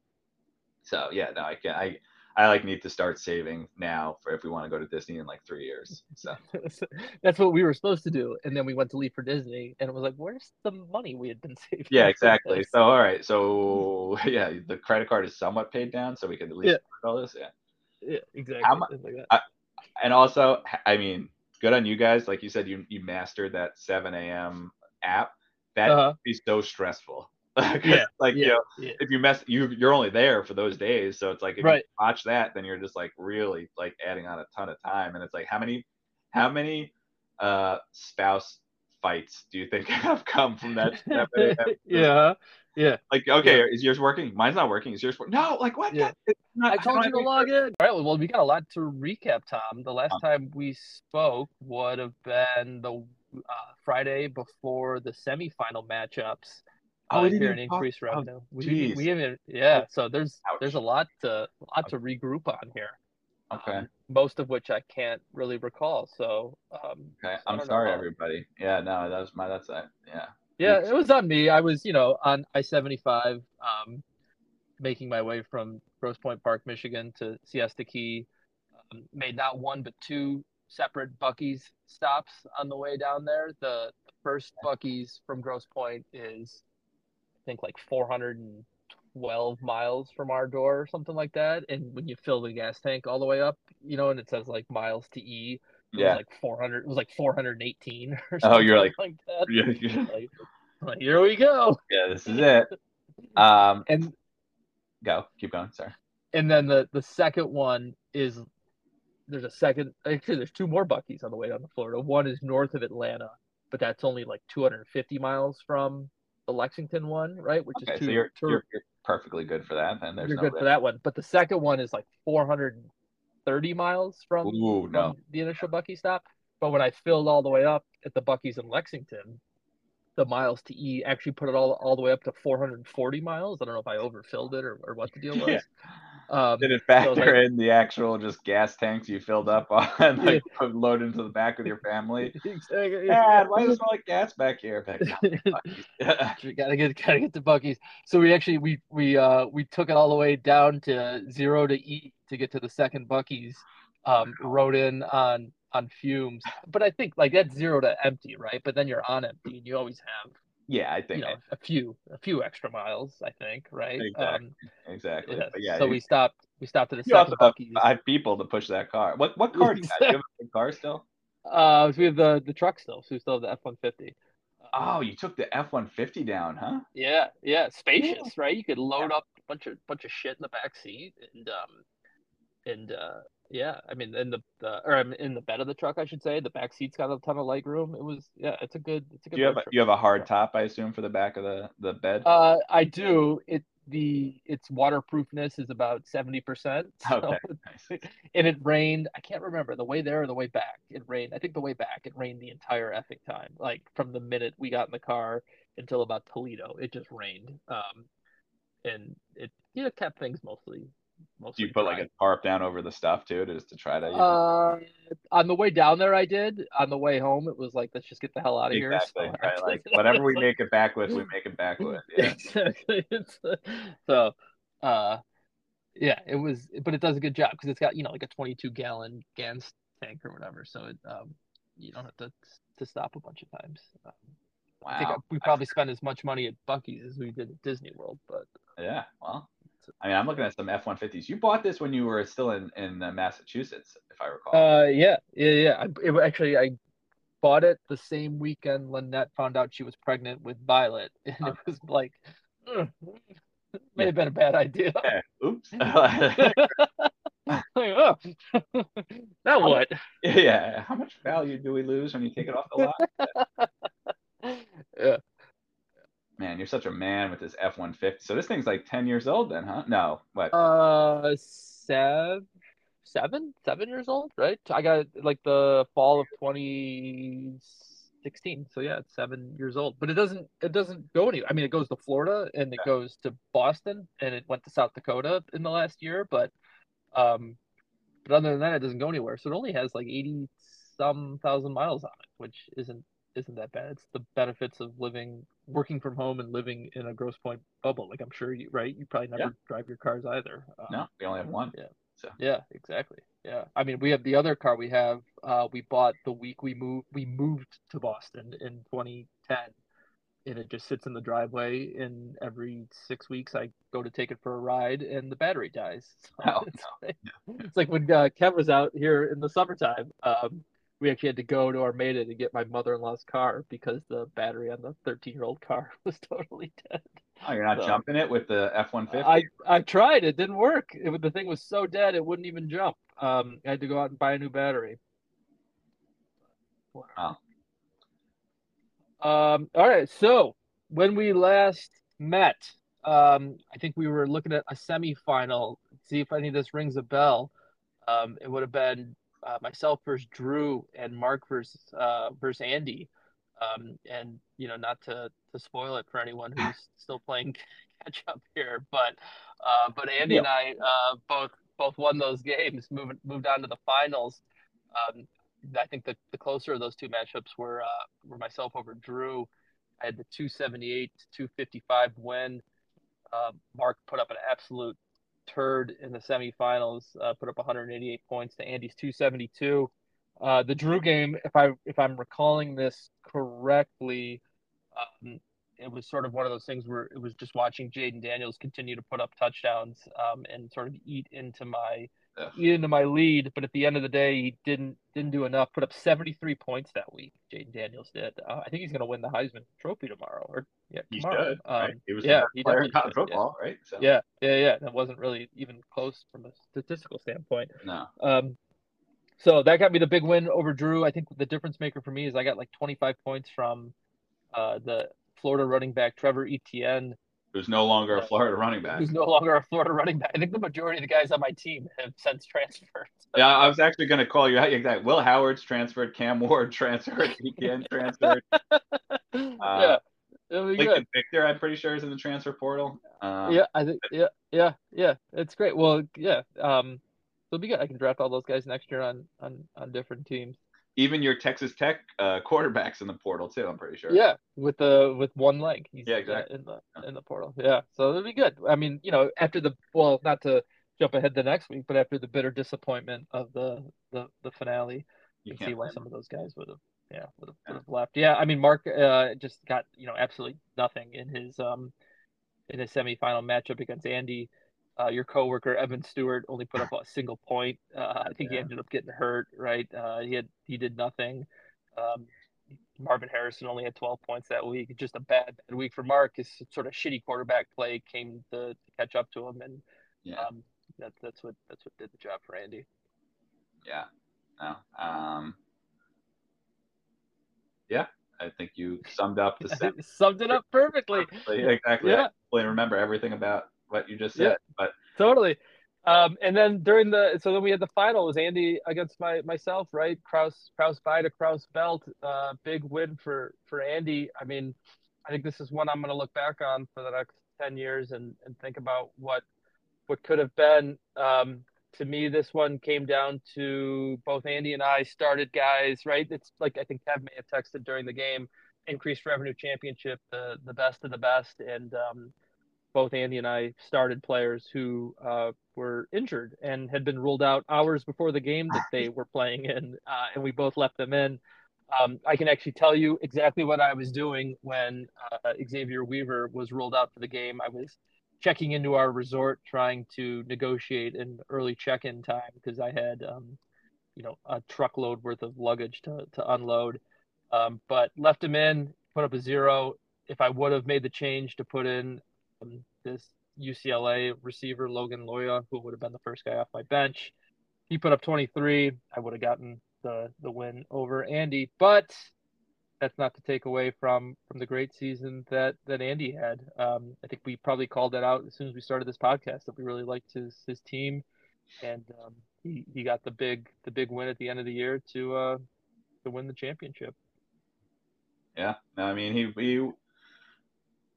so yeah, no, I can I I like need to start saving now for if we want to go to Disney in like three years. So That's what we were supposed to do, and then we went to leave for Disney, and it was like, "Where's the money we had been saving?" yeah, exactly. So all right, so yeah, the credit card is somewhat paid down, so we can at least Yeah. all this. Yeah. Yeah, exactly. How like that. and also I mean, good on you guys. Like you said, you you mastered that 7 a.m. app. That Uh-huh. is so stressful. Yeah, like you know, yeah. if you mess, you you're only there for those days. So it's like if Right. you watch that, then you're just like really like adding on a ton of time. And it's like how many how many uh spouse fights do you think have come from that? 7 a.m. yeah, yeah. Like okay, is yours working? Mine's not working. Is yours working? No, like what? Yeah. Not- I told you to log in. All right, well, we got a lot to recap, Tom. The last Um, time we spoke would have been the uh, Friday before the semifinal matchups. Oh, uh, we didn't here in even talk- increased oh, revenue. we, we haven't, yeah. So there's Ouch. there's a lot to lot to regroup on here. Okay. um, most of which I can't really recall. So um, Okay, I'm don't know sorry, everybody. Yeah, no, that was my. That's that. Yeah. Yeah, it was on me. I was, you know, on I seventy five, um, making my way from Grosse Pointe Park, Michigan, to Siesta Key. Um, made not one but two separate Buc-ee's stops on the way down there. The first Buc-ee's from Grosse Pointe is, think, like four hundred and twelve miles from our door, or something like that. And when you fill the gas tank all the way up, you know, and it says like miles to E, it Yeah. was like four hundred. It was like four hundred and eighteen. Or something. Oh, you're something like- that Yeah, yeah, like, like, here we go yeah, this is it. Um, and go, keep going. Sorry. and then the the second one is there's a second actually there's two more Buc-ee's on the way down to florida one is north of atlanta but that's only like 250 miles from the lexington one right which Okay, is so two, you're, two you're you're perfectly good for that. Then there's you're no good for that one but the second one is like 430 miles from, Ooh, from no. the initial bucky stop but when i filled all the way up at the Buc-ee's in lexington the miles to E actually put it all all the way up to 440 miles. I don't know if I overfilled it or, or what the deal was. Yeah. Um, Did it so factor like- in the actual just gas tanks you filled up on, like put load into the back with your family? exactly. Dad, why does it smell like gas back here? Back yeah. We gotta get gotta get the Buc-ee's. So we actually we we uh we took it all the way down to zero to E to get to the second Buc-ee's. Um, rode in on on fumes, but I think like that's zero to empty, right? But then you're on empty, and you always have yeah, I you think know a few a few extra miles. I think, right? Exactly. Um, exactly. yeah. Yeah, so you, we stopped we stopped at a you second have Buc-ee's. five people to push that car. What what car do you have? Do you have a big car still? Uh, so we have the the truck still, so we still have the F one fifty. Oh, you took the F one fifty down, huh? Yeah, yeah, spacious, right? You could load up a bunch of bunch of shit in the back seat, and um, and uh, yeah, I mean, in the, the or I'm in the bed of the truck, I should say. The back seat's got a ton of leg room. It was, yeah, it's a good, it's a good. Do you have a, you have a hard top, I assume, for the back of the the bed? Uh, I do. It the its waterproofness is about seventy percent. Okay, nice. and it rained. I can't remember the way there or the way back. It rained. I think the way back it rained the entire effing time. Like from the minute we got in the car until about Toledo, it just rained. Um, and it you know kept things mostly. Do you put like a tarp down over the stuff too, just to try to? you know- Uh, on the way down there, I did. On the way home, it was like, let's just get the hell out of exactly. here. So Right. Like whatever we make it back with, we make it back with. Yeah. Exactly. Uh, so, uh, yeah, it was, but it does a good job because it's got you know like a 22 gallon Gans tank or whatever, so it um, you don't have to to stop a bunch of times. Um, I think Wow. we probably spent as much money at Buc-ee's as we did at Disney World, but Yeah. Well, I mean, I'm looking at some F-150s. You bought this when you were still in in uh, Massachusetts, if I recall. uh, yeah, yeah, yeah. I, it, actually, I bought it the same weekend Lynette found out she was pregnant with Violet, and it was like, "Ugh, may have been a bad idea. Yeah. Oops. like, oh, now what? yeah. How much value do we lose when you take it off the lot? yeah, Man, you're such a man with this F one fifty. So this thing's like ten years old then, huh? No, what? Uh, seven, seven, seven years old, right? I got like the fall of 2016. So yeah, it's seven years old. But it doesn't it doesn't go anywhere. I mean, it goes to Florida and it Yeah. goes to Boston and it went to South Dakota in the last year. But um, but other than that, it doesn't go anywhere. So it only has like 80 some thousand miles on it, which isn't isn't that bad. It's the benefits of living, working from home, and living in a Grosse Pointe bubble. Like I'm sure you, right? You probably never Yeah. drive your cars either. Um, no, we only have one. Yeah. So yeah, exactly. Yeah. I mean, we have the other car we have, uh, we bought the week we moved, we moved to Boston in 2010 and it just sits in the driveway and every six weeks I go to take it for a ride and the battery dies. So Oh, it's, like, it's like when uh, Kev was out here in the summertime, um, we actually had to go to Armada to get my mother-in-law's car because the battery on the 13-year-old car was totally dead. Oh, you're not So- jumping it with the F one fifty. I I tried. It didn't work. It, the thing was so dead it wouldn't even jump. Um, I had to go out and buy a new battery. Wow. Um. All right. So when we last met, um, I think we were looking at a semifinal. See if any of this rings a bell. Um, it would have been uh, myself versus Drew and Mark versus uh, versus Andy. Um, and you know, not to to spoil it for anyone who's still playing catch up here, but uh, but Andy and I uh, both both won those games, moved moved on to the finals. Um, I think the, the closer of those two matchups were uh, were myself over Drew. I had the 278 to 255 win. Uh, Mark put up an absolute turd in the semifinals, uh, put up 188 points to Andy's 272. Uh, the Drew game, if I if I'm recalling this correctly, um, it was sort of one of those things where it was just watching Jayden Daniels continue to put up touchdowns um, and sort of eat into my Ugh. eat into my lead. But at the end of the day, he didn't didn't do enough. Put up 73 points that week. Jayden Daniels did. Uh, I think he's going to win the Heisman Trophy tomorrow. Or yeah, He tomorrow. should. Right? Um, He was yeah, he player in college should, yeah. football, right? So yeah, yeah, yeah. That wasn't really even close from a statistical standpoint. no. Um, so that got me the big win over Drew. I think the difference maker for me is I got like 25 points from uh, the Florida running back Trevor Etienne, Who's no longer a Florida running back. who's no longer a Florida running back. I think the majority of the guys on my team have since transferred. Yeah, I was actually going to call you out. Exactly. Will Howard's transferred. Cam Ward transferred. Etienne transferred. yeah, it'll be good. Lincoln Victor, I'm pretty sure, is in the transfer portal. Um, yeah, I think yeah, yeah, yeah. It's great. Well, yeah. Um, it'll be good. I can draft all those guys next year on on on different teams. Even your Texas Tech uh, quarterbacks in the portal too. I'm pretty sure. Yeah, with the with one leg. He's, Yeah, exactly. in the in the portal. Yeah, so it'll be good. I mean, you know, after the well, not to jump ahead to next week, but after the bitter disappointment of the the, the finale, You can see why some of those guys would have yeah would have, Yeah. would have left. Yeah, I mean, Mark uh, just got you know absolutely nothing in his um in his semifinal matchup against Andy. Uh, your coworker Evan Stewart only put up a single point. Uh, I think he ended up getting hurt. Right, uh, he had he did nothing. Um, Marvin Harrison only had 12 points that week. Just a bad, bad week for Mark. His sort of shitty quarterback play came to, catch up to him, and Yeah. um, that, that's what that's what did the job for Andy. Yeah. No. Um, yeah. I think you summed up the. Summed it up perfectly. exactly. Yeah. I remember everything about what you just said. Yeah. But Totally. Um, and then during the so then we had the final it was Andy against my myself, right? Kraus Kraus by to Kraus belt. Uh, big win for for Andy. I mean, I think this is one I'm going to look back on for the next ten years and and think about what what could have been. Um, to me, this one came down to both Andy and I started guys, right? It's like I think Kev may have texted during the game, increased revenue championship, the the best of the best, and um, both Andy and I started players who uh, were injured and had been ruled out hours before the game that they were playing in, uh, and we both left them in. Um, I can actually tell you exactly what I was doing when uh, Xavier Weaver was ruled out for the game. I was checking into our resort, trying to negotiate an early check-in time because I had, um, you know, a truckload worth of luggage to to unload. Um, but left him in, put up a zero. If I would have made the change to put in um, this UCLA receiver Logan Loya, who would have been the first guy off my bench. He put up 23. I would have gotten the the win over Andy, but that's not to take away from from the great season that that Andy had. Um, I think we probably called that out as soon as we started this podcast that we really liked his his team, and um, he he got the big the big win at the end of the year to uh to win the championship. Yeah, I mean he he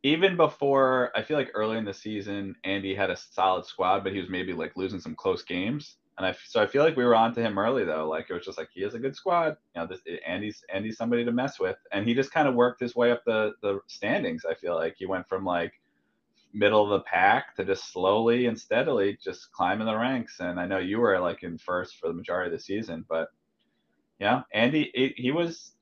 even before I feel like early in the season, Andy had a solid squad, but he was maybe like losing some close games. And I so I feel like we were on to him early though. Like it was just like he has a good squad. You know, this Andy's Andy's somebody to mess with, and he just kind of worked his way up the the standings. I feel like he went from like middle of the pack to just slowly and steadily just climbing the ranks. And I know you were like in first for the majority of the season, but yeah, Andy he, he was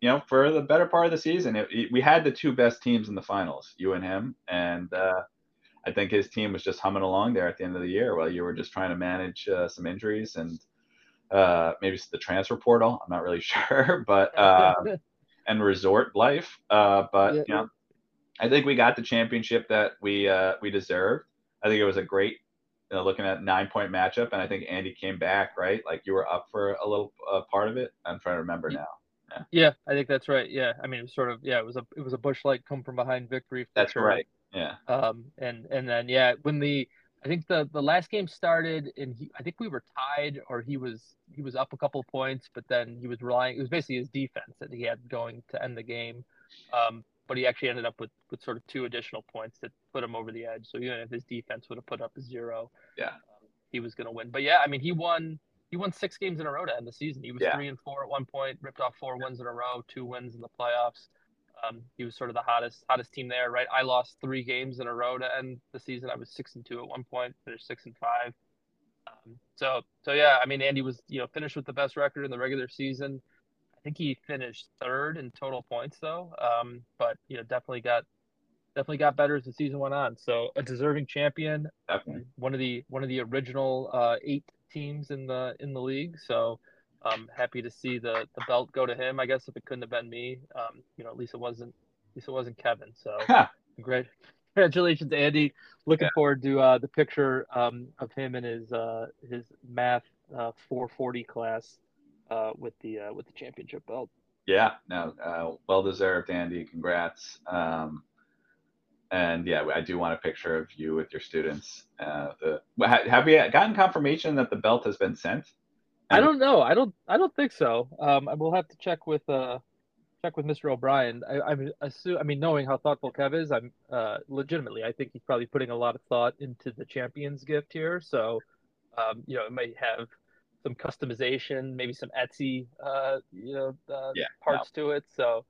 you know, for the better part of the season, it, it, we had the two best teams in the finals, you and him, and uh, I think his team was just humming along there at the end of the year while you were just trying to manage uh, some injuries and uh, maybe the transfer portal. I'm not really sure, but uh, and resort life. Uh, but yeah. you know, I think we got the championship that we uh, we deserved. I think it was a great. You know, looking at nine point matchup, and I think Andy came back right. Like you were up for a little part of it. I'm trying to remember now. Yeah. I think that's right. Yeah, I mean, it was sort of yeah, it was a it was a Busch Light come from behind victory. that's sure. right. Yeah. Um, and and then yeah, when the I think the the last game started and he I think we were tied or he was he was up a couple points, but then he was relying. It was basically his defense that he had going to end the game. Um, but he actually ended up with with sort of two additional points that put him over the edge. So even if his defense would have put up a zero, yeah, um, he was going to win. But yeah, I mean, he won he won six games in a row to end the season. He was yeah. three and four at one point, ripped off four wins in a row, two wins in the playoffs. Um, he was sort of the hottest hottest team there, right? I lost three games in a row to end the season. I was six and two at one point, finished six and five. Um, so so yeah, I mean Andy was you know finished with the best record in the regular season. I think he finished third in total points though, um, but you know definitely got definitely got better as the season went on. So a deserving champion, definitely one of the one of the original uh, eight teams in the in the league. So I'm happy to see the the belt go to him. I guess if it couldn't have been me, um, you know, at least it wasn't at least it wasn't Kevin. So great. Congratulations, Andy. Looking yeah. forward to uh, the picture um, of him and his uh, his math uh, 440 class uh, with the uh, with the championship belt. Yeah, no, uh, well deserved, Andy. Congrats. Um, and yeah, I do want a picture of you with your students. Uh, the, have we gotten confirmation that the belt has been sent? I don't know. I don't. I don't think so. Um, I will have to check with uh, check with Mr. O'Brien. I, I'm assume. I mean, knowing how thoughtful Kev is, I'm uh, legitimately. I think he's probably putting a lot of thought into the champions gift here. So, um, you know, it might have some customization, maybe some Etsy, uh, you know, uh, yeah, parts no. to it. So,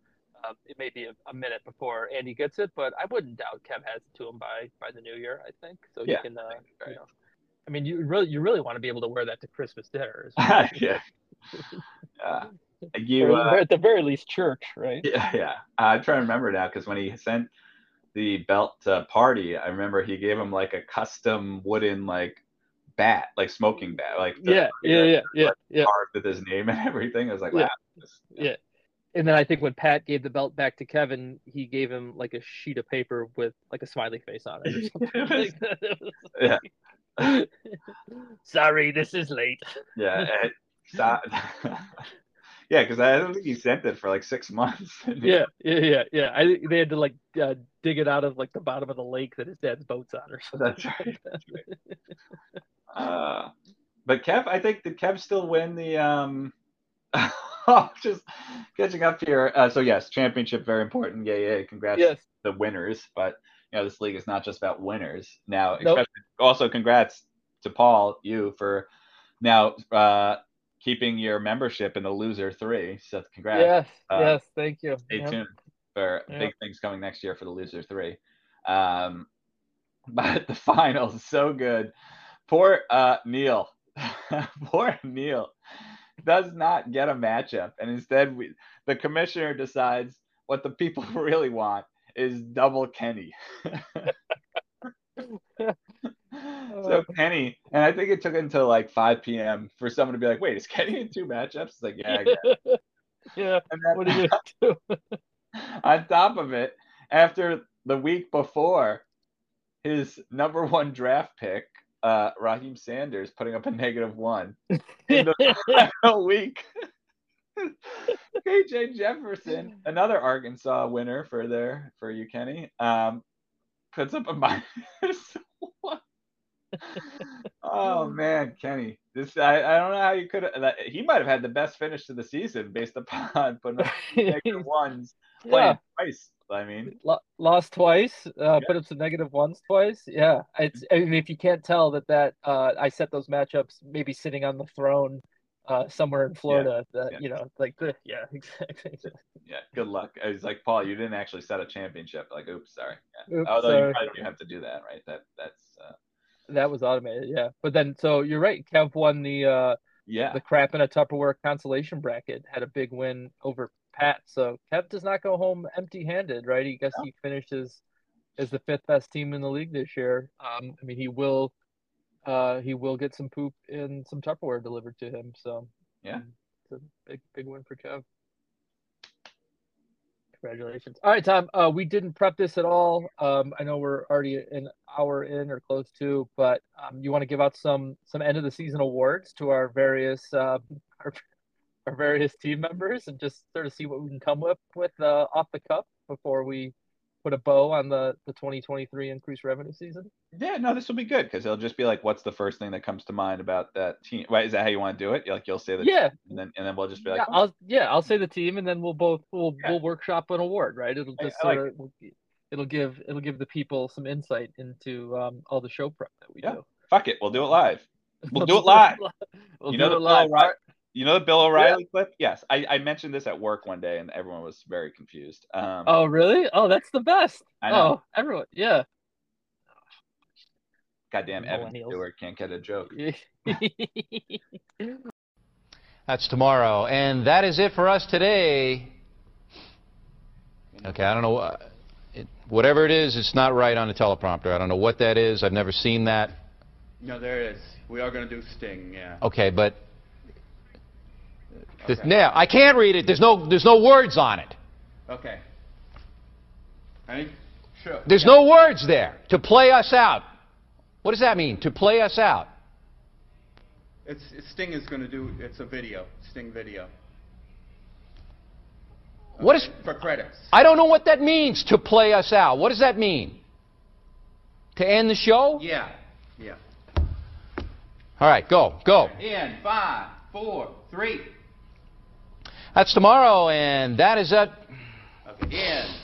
uh, it may be a, a, minute before Andy gets it, but I wouldn't doubt Kev has it to him by by the new year. I think so. Yeah, he can, uh, you know, I mean, you really you really want to be able to wear that to Christmas dinner. yeah. Uh, you uh, at the very least church, right? Yeah, yeah. I'm trying to remember now because when he sent the belt to party, I remember he gave him like a custom wooden like bat, like smoking bat, like the, yeah, yeah, yeah, yeah, like, yeah. Carved with his name and everything. I was like, wow. Yeah. yeah and then I think when Pat gave the belt back to Kevin, he gave him like a sheet of paper with like a smiley face on it. yeah. Sorry, this is late. Yeah. It, yeah, because I don't think he sent it for like six months. yeah, yeah, yeah, yeah. I they had to like uh, dig it out of like the bottom of the lake that his dad's boat's on or something. That's right. That's right. uh, but Kev, I think did Kev still win the um just catching up here. Uh, so yes, championship very important. Yeah, yeah. Congrats yes. the winners. But you know, this league is not just about winners. Now, nope. also congrats to Paul, you for now uh, keeping your membership in the loser three. So congrats. Yes, uh, yes, thank you. Stay yep. tuned for yep. big things coming next year for the loser three. Um, but the finals so good. Poor uh, Neil. Poor Neil does not get a matchup, and instead, we, the commissioner decides what the people really want is double Kenny. so Kenny, and I think it took until like 5 p.m. for someone to be like, "Wait, is Kenny in two matchups?" It's like, yeah, yeah. yeah. Then, what are you do? on top of it, after the week before, his number one draft pick uh, Raheim Sanders putting up a negative one in the final week. KJ Jefferson, another Arkansas winner for there for you, Kenny. Um, puts up a minus one. oh man, Kenny, this I, I don't know how you could have. He might have had the best finish to the season based upon putting up negative ones playing Yeah. twice. I mean, Lo- lost twice, uh, put up some negative ones twice. Yeah, it's. I mean, if you can't tell that that uh, I set those matchups maybe sitting on the throne uh, somewhere in Florida. That yeah. you know, like the yeah, exactly. yeah, good luck. I was like, Paul, you didn't actually set a championship. Like, oops, sorry. Yeah. Oops, Although sorry. you probably don't have to do that, right? That that's uh, That was automated. Yeah, but then so you're right. Kev won the uh, yeah. the crap in a Tupperware consolation bracket. Had a big win over Pat. So Kev does not go home empty-handed, right? He guess he finishes as the fifth best team in the league this year. Um, I mean, he will, uh, he will get some poop and some Tupperware delivered to him. So Yeah. um, it's a big, big win for Kev. Congratulations. All right, Tom. Uh, we didn't prep this at all. Um, I know we're already an hour in or close to, but um, you want to give out some some end of the season awards to our various uh, our, our various team members and just sort of see what we can come up with uh, off the cuff before we put a bow on the the 2023 increased revenue season. Yeah, no, this will be good because it'll just be like, what's the first thing that comes to mind about that team? Right? Is that how you want to do it? Like you'll say the Yeah, and then and then we'll just be like, yeah, I'll yeah, I'll say the team, and then we'll both we'll Yeah. we'll workshop an award, right? It'll I- just I like sort of it'll give it'll give the people some insight into um all the show prep that we Yeah. do. fuck it, we'll do it live. We'll do it live. We'll You do know the it Bill live. Right. You know the Bill O'Reilly clip? Yes, I, I mentioned this at work one day and everyone was very confused. Um, Oh, really? Oh, that's the best. I know. Oh, everyone, yeah. goddamn Evan millennials. Stewart can't get a joke. That's tomorrow. And that is it for us today. Okay, I don't know. uh, It, whatever it is, it's not right on the teleprompter. I don't know what that is. I've never seen that. No, there it is. We are going to do Sting, yeah. Okay, but Okay. now I can't read it. There's no there's no words on it. Okay. Ready? Sure. There's no words there to play us out. What does that mean? To play us out? It's, Sting is going to do, it's a video, Sting video. What is? For credits. I don't know what that means. To play us out. What does that mean? To end the show? Yeah, yeah. All right, go, go. In five, four, three. That's tomorrow, and that is it. Okay. In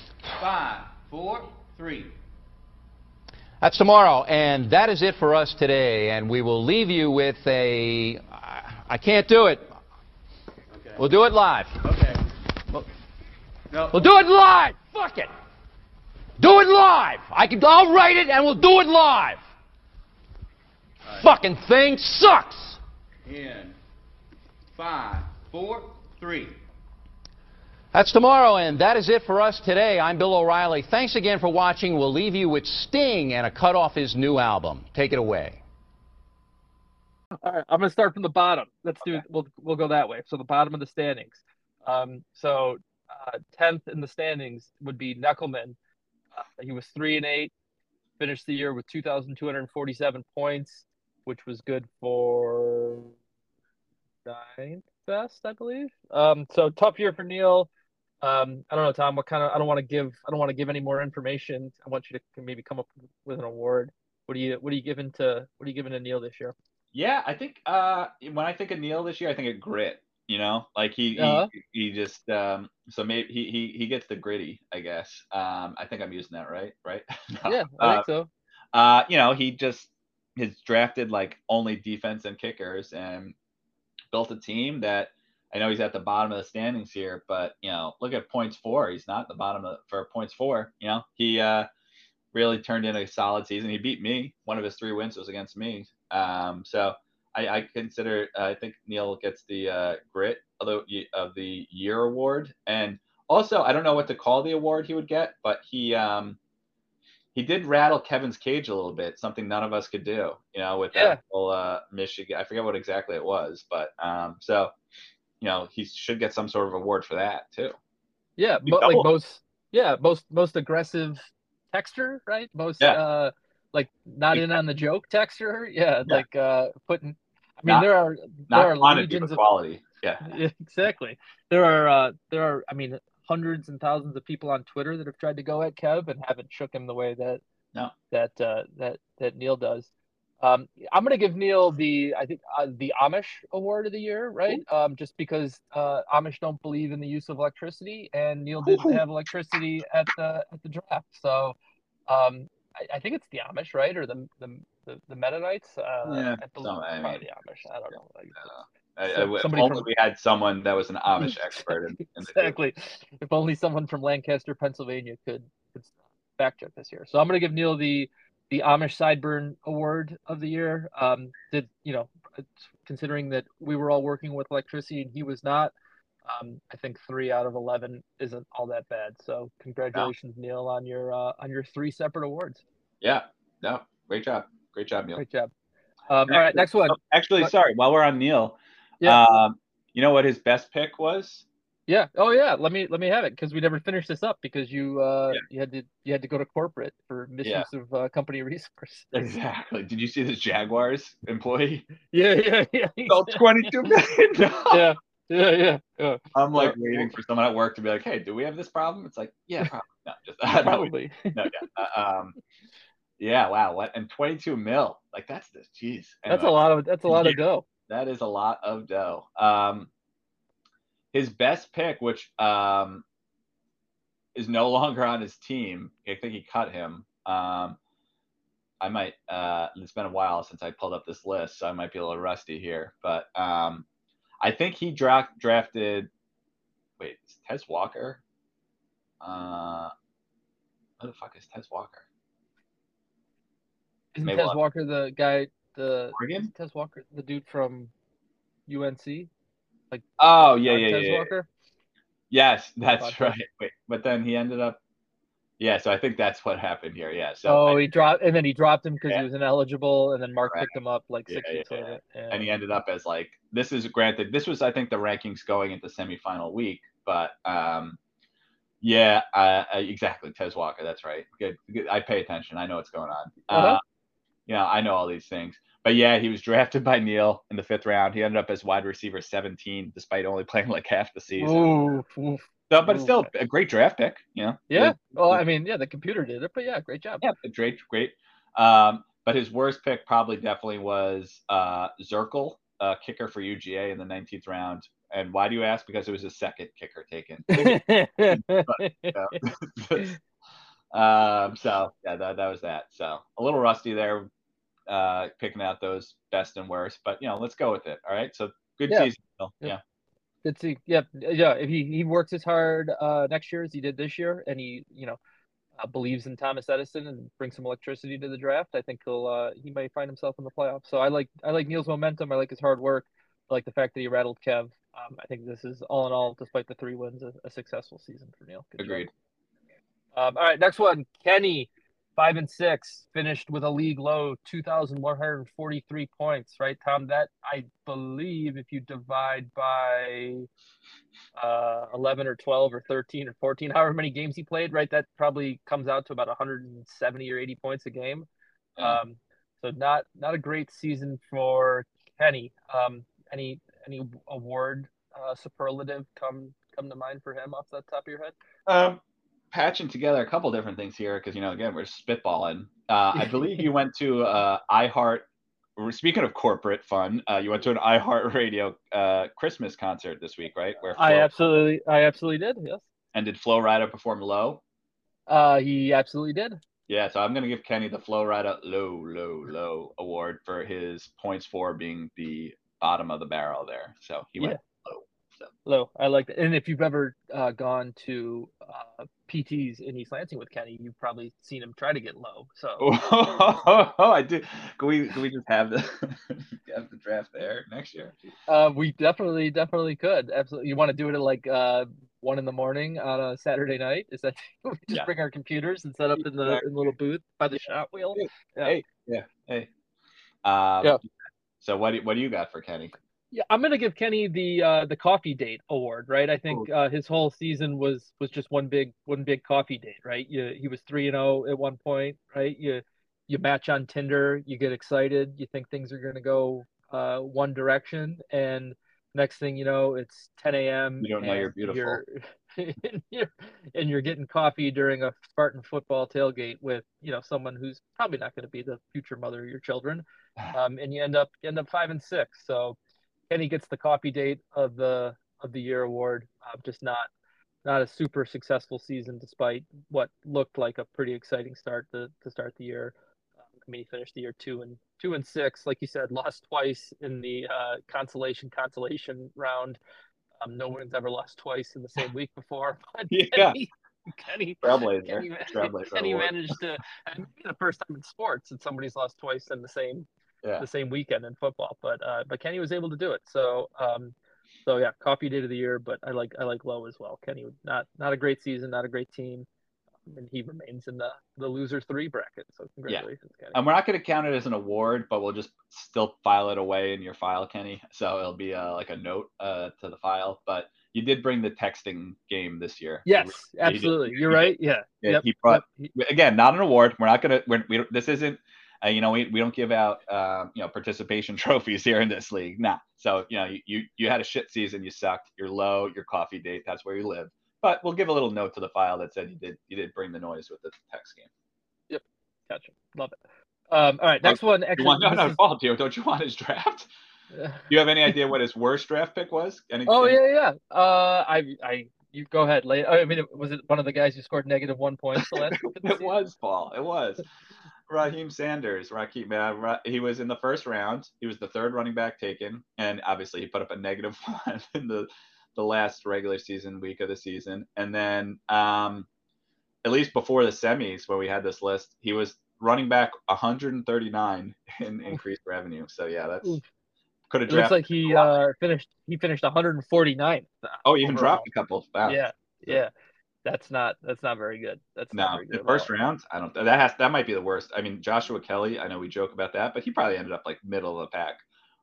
five, four, three. That's tomorrow, and that is it for us today. And we will leave you with a. I can't do it. Okay. We'll do it live. Okay. No. We'll do it live. Fuck it. Do it live. I can. I'll write it, and we'll do it live. Alright. Fucking thing sucks. In five, four, three. That's tomorrow, and that is it for us today. I'm Bill O'Reilly. Thanks again for watching. We'll leave you with Sting and a cut off his new album. Take it away. All right, I'm gonna start from the bottom. Let's do. We'll we'll go that way. So the bottom of the standings. Um, so uh, tenth in the standings would be Neckelman. Uh, he was three and eight. Finished the year with 2,247 points, which was good for ninth best, I believe. Um, so tough year for Neil. Um, I don't know, Tom. What kind of? I don't want to give. I don't want to give any more information. I want you to maybe come up with an award. What do you What are you giving to What are you giving to Neil this year? Yeah, I think uh, when I think of Neil this year, I think of grit. You know, like he Uh-huh. he, he just um, so maybe he, he he gets the gritty, I guess. Um, I think I'm using that right, right? No. Yeah, I Uh, think so. uh, you know, he just has drafted like only defense and kickers and built a team that I know he's at the bottom of the standings here, but you know, look at points four. He's not the bottom of for points four. You know, he uh, really turned in a solid season. He beat me. One of his three wins was against me. Um, so I, I consider I think Neil gets the uh, grit of the of the year award, and also I don't know what to call the award he would get, but he um, he did rattle Kevin's cage a little bit, something none of us could do, you know, with Yeah. that whole uh, Michigan. I forget what exactly it was, but um, so you know he should get some sort of award for that too. Yeah, mo- like most. Yeah, most most aggressive texture, right? Most Yeah. uh, like not in on the joke texture. Yeah, Yeah. like uh, putting. I mean, Not- there are there are legions but of quality. Yeah. Yeah, exactly. There are uh, there are I mean hundreds and thousands of people on Twitter that have tried to go at Kev and haven't shook him the way that No. that uh, that that Neil does. Um, I'm gonna give Neil the I think uh, the Amish Award of the year, right? Um, just because uh, Amish don't believe in the use of electricity, and Neil didn't have electricity at the at the draft, so um, I, I think it's the Amish, right, or the the the, the Mennonites. Uh, Yeah, I believe some- I mean, the Amish. I don't know. I, if only from- we had someone that was an Amish expert. In, exactly. If only someone from Lancaster, Pennsylvania could, could fact check this here. So I'm going to give Neil the the Amish Sideburn Award of the year. Um, did you know, considering that we were all working with electricity and he was not, um, I think three out of eleven isn't all that bad. So congratulations, Neil, on your uh, on your three separate awards. Yeah. No. Great job. Great job, Neil. Great job. Um, all right, next one. Oh, actually, sorry. While we're on Neil, Yeah. um, you know what his best pick was? Yeah. Oh yeah. Let me let me have it because we never finished this up because you uh Yeah. you had to you had to go to corporate for misuse of uh, company resource. Exactly. Did you see this Jaguars employee? Yeah, yeah, yeah. Oh, 22 million. yeah, yeah, yeah, yeah. I'm like Yeah. waiting for someone at work to be like, "Hey, do we have this problem?" It's like, "Yeah, probably." No, just Probably. no, yeah. Uh, um, yeah. Wow. What? And 22 mil. Like that's this. jeez. That's a lot of that's a lot of dough. That is a lot of dough. Um, his best pick, which um, is no longer on his team. I think he cut him. Um, I might. Uh, it's been a while since I pulled up this list, so I might be a little rusty here. But um, I think he dra- drafted. Wait, is Tez Walker? Uh, who the fuck is Tez Walker? Isn't Maybe Tez Walker the guy the Oregon? Tez Walker the dude from UNC? Like Oh yeah, yeah, Tez yeah. yeah. Walker. Yes, that's right. Wait, but then he ended up. Yeah, so I think that's what happened here. Yeah, so oh, I- he dropped and then he dropped him because Yeah. he was ineligible, and then Mark Correct. picked him up like six yeah, weeks yeah. later. And he ended up as like this is granted. This was I think the rankings going into semifinal week, but um, yeah, uh, uh, exactly. Tez Walker, that's right. Good, good. I pay attention. I know what's going on. Uh-huh. Uh, yeah, I know all these things. But yeah, he was drafted by Neil in the fifth round. He ended up as wide receiver 17, despite only playing like half the season. Ooh, ooh. So, but Ooh. still a great draft pick. You know. Yeah. Well, I mean, yeah, the computer did it, but yeah, great job. Yeah, but great, great. Um, but his worst pick probably definitely was uh, Zirkle, uh, kicker for UGA in the 19th round. And why do you ask? Because it was his second kicker taken. um, so yeah, that, that was that. So a little rusty there, uh, picking out those best and worst. But you know, let's go with it. All right. So good Yeah. season. Phil. Yep. Yeah. Good see. Yeah, yeah. If he he works as hard uh, next year as he did this year, and he you know uh, believes in Thomas Edison and brings some electricity to the draft, I think he'll uh, he may find himself in the playoffs. So I like I like Neil's momentum. I like his hard work. I like the fact that he rattled Kev. Um, I think this is all in all, despite the three wins, a, a successful season for Neil. Good. Agreed. Um, all right, next one, Kenny, five and six, finished with a league low two thousand one hundred forty-three points. Right, Tom? That I believe, if you divide by uh, eleven or twelve or thirteen or fourteen, however many games he played, right, that probably comes out to about one hundred and seventy or eighty points a game. Yeah. Um, so not not a great season for Kenny. Um, any any award uh, superlative come come to mind for him off the top of your head? Um, patching together a couple different things here because you know again we're spitballing. Uh, I believe you went to uh, iHeart. Speaking of corporate fun, uh, you went to an iHeart Radio uh, Christmas concert this week, right? Where I absolutely, I absolutely did. Yes, and did Flo Rida perform low? uh, he absolutely did. Yeah, so I'm gonna give Kenny the Flo Rida low, low, low award for his points for being the bottom of the barrel there. So he went low. So Low, I like that. And if you've ever uh, gone to PTs in East Lansing with Kenny, you've probably seen him try to get low. So oh, I do. Can we can we just have the have the draft there next year? uh, we definitely, definitely could. Absolutely. You want to do it at like uh, one in the morning on a Saturday night? Is that we just Yeah. bring our computers and set up in the, in the little booth by the shot wheel? Yeah. Hey, yeah, hey. Um, Yeah. So what do, what do you got for Kenny? Yeah, I'm gonna give Kenny the uh, the coffee date award, right? I think uh, his whole season was was just one big one big coffee date, right? You, he was three and zero at one point, right? You you match on Tinder, you get excited, you think things are gonna go uh, one direction, and Next thing you know, it's 10 a.m. You don't know and you're beautiful. You're, and you're and you're getting coffee during a Spartan football tailgate with you know someone who's probably not going to be the future mother of your children, um, and you end up you end up five and six. So Kenny gets the copy date of the of the year award. Uh, just not not a super successful season despite what looked like a pretty exciting start to, to start the year. Um, I mean, he finished the year two and two and six, like you said, lost twice in the uh, consolation consolation round. Um, no one's ever lost twice in the same week before. But Yeah. Kenny, Kenny, Trailblazer. Kenny, Trailblazer Kenny managed to, and maybe the first time in sports that somebody's lost twice in the same Yeah. the same weekend in football. But uh, but Kenny was able to do it. So um, so yeah, coffee date of the year. But I like I like Lowe as well. Kenny not not a great season, not a great team, and he remains in the the loser three bracket. So congratulations, Kenny. And we're not going to count it as an award, but we'll just still file it away in your file, Kenny. So it'll be uh, like a note uh, to the file. But you did bring the texting game this year. yes, absolutely. You're right. Yeah. Yeah, yep. he brought yep. Again not an award. We're not gonna. We're, we don't- this isn't. Uh, you know, we, we don't give out um, you know participation trophies here in this league. Nah. So you know, you, you you had a shit season. You sucked. You're low. Your coffee date. That's where you live. But we'll give a little note to the file that said you did you did bring the noise with the text game. Yep. Gotcha. Love it. Um, all right. Next one. You Actually, want, no, no, Paul, do don't you want his draft? Do you have any idea what his worst draft pick was? Any, Oh any- yeah, yeah. Uh, I, I, you go ahead. I mean, was it one of the guys who scored negative one points the last week of the It was Paul. It was Raheim Sanders. Raheim, uh, he was in the first round. He was the third running back taken, and obviously he put up a negative one in the the last regular season week of the season. And then, um, at least before the semis, where we had this list, he was running back 139 in increased revenue. So yeah, that's could have looks like he uh finished. He finished 149th. oh, he even dropped a couple. Wow. Yeah, yeah. That's not. That's not very good. That's not very good. at first round, I don't. That has that might be the worst. I mean, Joshua Kelly. I know we joke about that, but he probably ended up like middle of the pack.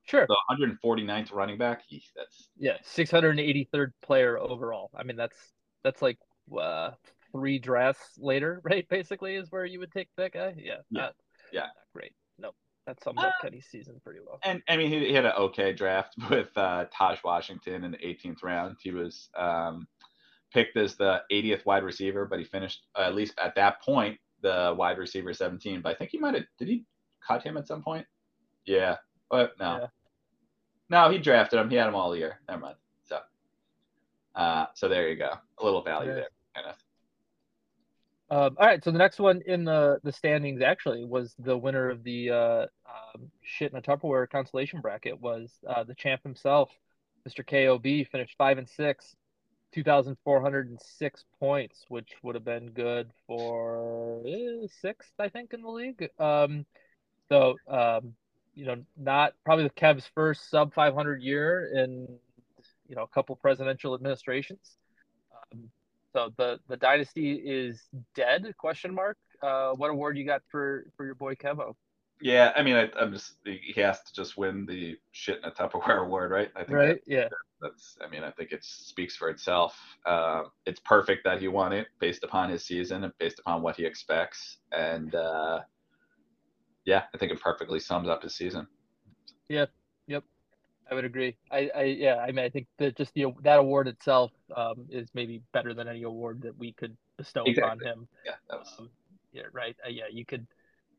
Sure. The 149th running back. He, that's Yeah, 683rd player overall. I mean, that's that's like uh three drafts later, right? Basically, is where you would take that guy. Yeah. Yeah. Not, Yeah. Not great. Nope. That sums up Uh, Kenny's season pretty well. and I mean he, he had an okay draft with uh, Tahj Washington in the 18th round. He was um, picked as the 80th wide receiver, but he finished uh, at least at that point the wide receiver 17. But I think he might have did he cut him at some point? Yeah, but no, Yeah. no, he drafted him. He had him all year. Never mind. So, uh, so there you go, a little value Yeah. there, Kenneth. Um, all right, so the next one in the the standings actually was the winner of the uh, um, shit in a Tupperware consolation bracket was uh, the champ himself, Mr. KOB, finished five and six, two thousand four hundred and six points, which would have been good for eh, sixth, I think, in the league. Um, so um, you know, not probably the Cavs' first sub five hundred year in you know a couple presidential administrations. Um, so the the dynasty is dead? Question mark. Uh, what award you got for for your boy Kevo? Yeah, I mean, I, I'm just he has to just win the shit in a Tupperware award, right? I think that- Right? Yeah. that's i mean i think it speaks for itself uh, it's perfect that he won it based upon his season and based upon what he expects and uh, yeah i think it perfectly sums up his season Yep. Yep. I would agree. I, I yeah. I mean, I think that just the that award itself um, is maybe better than any award that we could bestow upon Exactly. him. yeah that was Um, yeah. Right. Uh, yeah. You could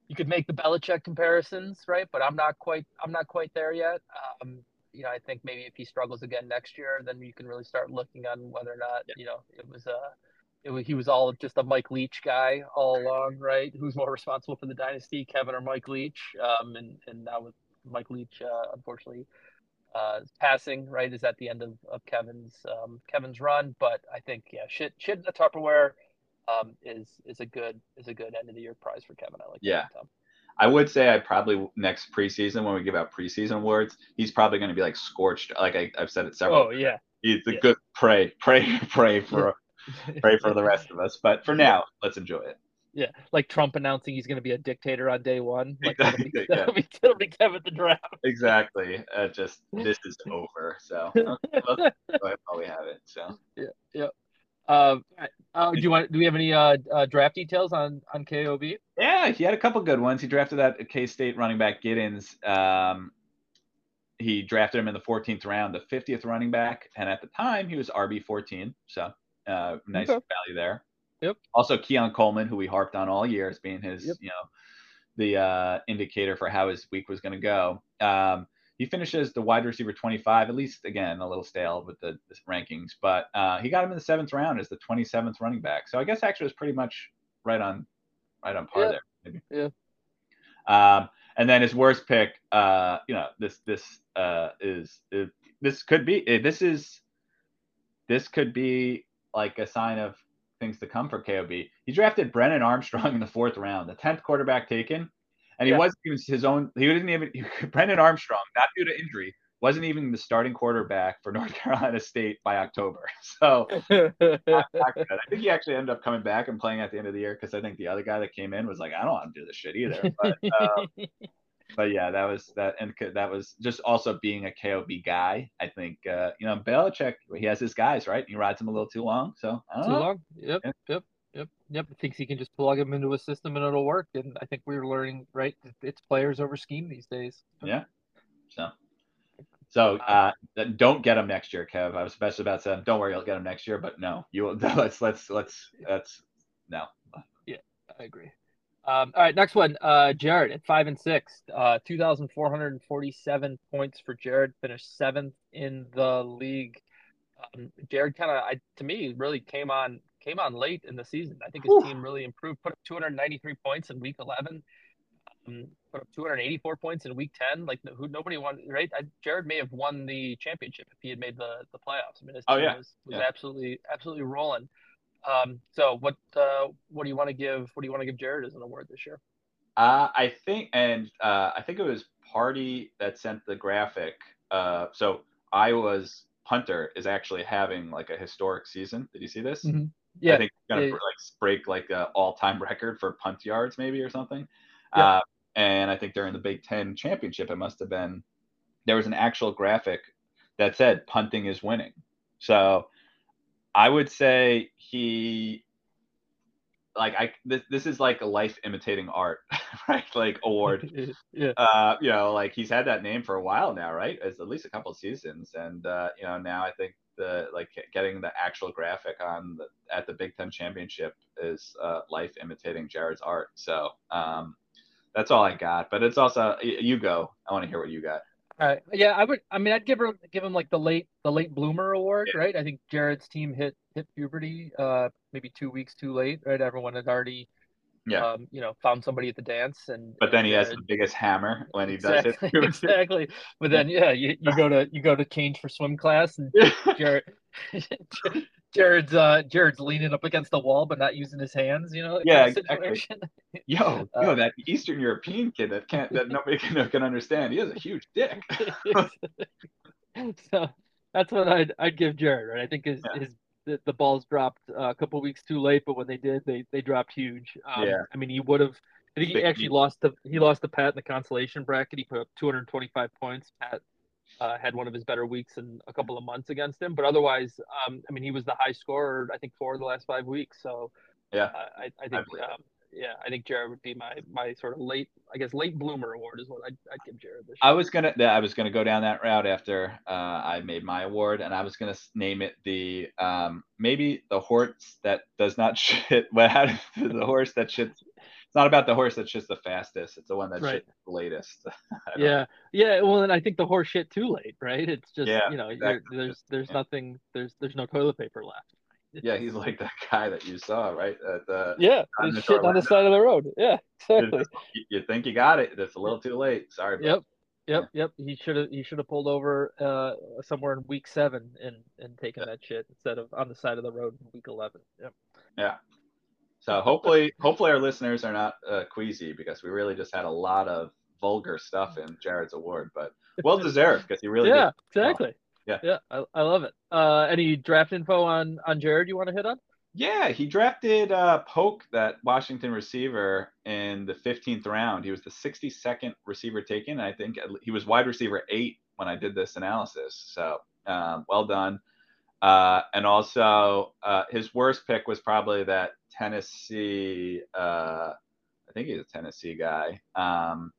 you could make the Belichick comparisons, right? But I'm not quite I'm not quite there yet. Um, you know, I think maybe if he struggles again next year, then you can really start looking on whether or not Yeah. you know it was uh it was, he was all just a Mike Leach guy all along, right? Who's more responsible for the dynasty, Kevin or Mike Leach? Um, and and now with Mike Leach, uh, unfortunately, uh, passing, right, is at the end of, of Kevin's um, Kevin's run. But I think yeah, shit shit in the Tupperware um, is is a good is a good end of the year prize for Kevin. I like Yeah. that. I would say i probably next preseason when we give out preseason awards he's probably going to be like scorched like I, i've said it several Oh yeah. he's a yeah. good pray pray pray for pray for the rest of us but for now let's enjoy it Yeah, like Trump announcing he's going to be a dictator on day one. Like that'll be, Exactly, yeah. be, that'll be Kevin the draft. exactly uh, just this is over so let's while we have it so Um, uh, do you want? Do we have any uh, uh, draft details on on KOB? Yeah, he had a couple good ones. He drafted that K State running back Giddens. Um, he drafted him in the 14th round, the 50th running back, and at the time he was RB 14, so uh, nice Okay. value there. Yep. Also, Keon Coleman, who we harped on all year as being his, Yep. you know, the uh, indicator for how his week was going to go. Um, he finishes the wide receiver 25, at least again a little stale with the, the rankings, but uh, he got him in the seventh round as the 27th running back. So I guess actually it was pretty much right on, right on par Yeah. there. Maybe. Yeah. Um, and then his worst pick, uh, you know, this this uh, is, is this could be eh, this is this could be like a sign of things to come for KOB. He drafted Brennan Armstrong in the fourth round, the tenth quarterback taken, and he Yeah. wasn't even his own. He didn't even Brennan Armstrong, not due to injury, wasn't even the starting quarterback for North Carolina State by October. So not- not good. I think he actually ended up coming back and playing at the end of the year because I think the other guy that came in was like, I don't want to do this shit either. But uh, but yeah, that was that, and that was just also being a KOB guy. I think uh, you know Belichick, he has his guys right. He rides them a little too long, so I don't Too know. long. Yep. Yeah. Yep. Yep. Yep. Thinks he can just plug him into a system and it'll work. And I think we're learning, right? It's players over scheme these days. Yeah. So, so uh, don't get him next year, Kev. I was especially about to say, don't worry, you'll get him next year. But no, you will. let's let's let's let's no. I agree. Um, all right, next one. Uh, Jared at five and six. Uh, two thousand four hundred and forty-seven points for Jared. Finished seventh in the league. Um, Jared kind of, I to me, really came on came on late in the season. I think his Whew. team really improved. Put up two hundred ninety-three points in week eleven. Um, put up 284 points in week 10. Like who nobody won, right? I, Jared may have won the championship if he had made the, the playoffs. I mean, his Oh, team yeah. was, was Yeah. absolutely absolutely rolling. Um, so what uh, what do you want to give? What do you want to give Jared as an award this year? Uh, I think, and uh, I think it was Party that sent the graphic. Uh, so Iowa's punter is actually having like a historic season. Did you see this? Mhm. Yeah, I think it's gonna yeah. like break like a all-time record for punt yards, maybe or something. Yeah. Uh, and I think during the Big Ten championship, it must have been there was an actual graphic that said punting is winning. So I would say he like I this, this is like a life imitating art, right? Like award. yeah, uh, you know, like he's had that name for a while now, right? It's at least a couple of seasons, and uh, you know, now I think the like getting the actual graphic on the, at the Big Ten championship is uh, life imitating Jared's art. So um, that's all I got. But it's also you go. I want to hear what you got. All right. Yeah, I would. I mean, I'd give her give him like the late the late bloomer award, Yeah. right? I think Jared's team hit hit puberty, uh, maybe two weeks too late, right? Everyone had already, Yeah. um, you know, found somebody at the dance, and But then he has the biggest hammer when he does it. exactly. But then, yeah, you, you go to you go to change for swim class, and Jared, Jared's uh, Jared's leaning up against the wall, but not using his hands. You know, Yeah, exactly. yo, Uh, yo, that Eastern European kid that can't that nobody can, can understand. He has a huge dick. so that's what I'd I'd give Jared. Right, I think his Yeah. his the, the balls dropped uh, a couple weeks too late, but when they did, they they dropped huge. Um, Yeah. I mean, he would have. I think he Big actually lost the he lost the Pat in the consolation bracket. He put up 225 points. Pat uh, had one of his better weeks in a couple of months against him, but otherwise, um, I mean, he was the high scorer. I think four of the last five weeks. So Yeah. I, I, I think um, yeah, I think Jared would be my my sort of late, I guess, late bloomer award is what I'd, I'd give Jared I was gonna I was gonna go down that route after uh, I made my award, and I was gonna name it the um, maybe the horse that does not shit. Well, how the horse that shits. It's not about the horse that shits the fastest. It's the one that Right. shits the latest. Yeah, yeah. Well, and I think the horse shit too late, right? It's just Yeah, you know, exactly. there's there's Yeah. nothing, there's there's no toilet paper left. Yeah, he's like that guy that you saw, right? At the, Yeah, on there's the shit on the side of the road. Yeah, you, exactly. you- you think you got it? It's a little too late. Sorry. Yep, yep, yep. He should have he should have pulled over uh somewhere in week seven and and taken that shit instead of on the side of the road in week eleven. Yep. Yeah. So hopefully, hopefully our listeners are not uh, queasy because we really just had a lot of vulgar stuff in Jared's award, but well deserved because he really yeah, did exactly. Yeah. yeah. I, I love it. Uh, any draft info on on Jared you want to hit on? Yeah, he drafted uh, Polk, that Washington receiver, in the 15th round. He was the 62nd receiver taken. I think he was wide receiver eight when I did this analysis. So um, well done. Uh, and also, uh, his worst pick was probably that Tennessee. Uh, I think he's a Tennessee guy. Um,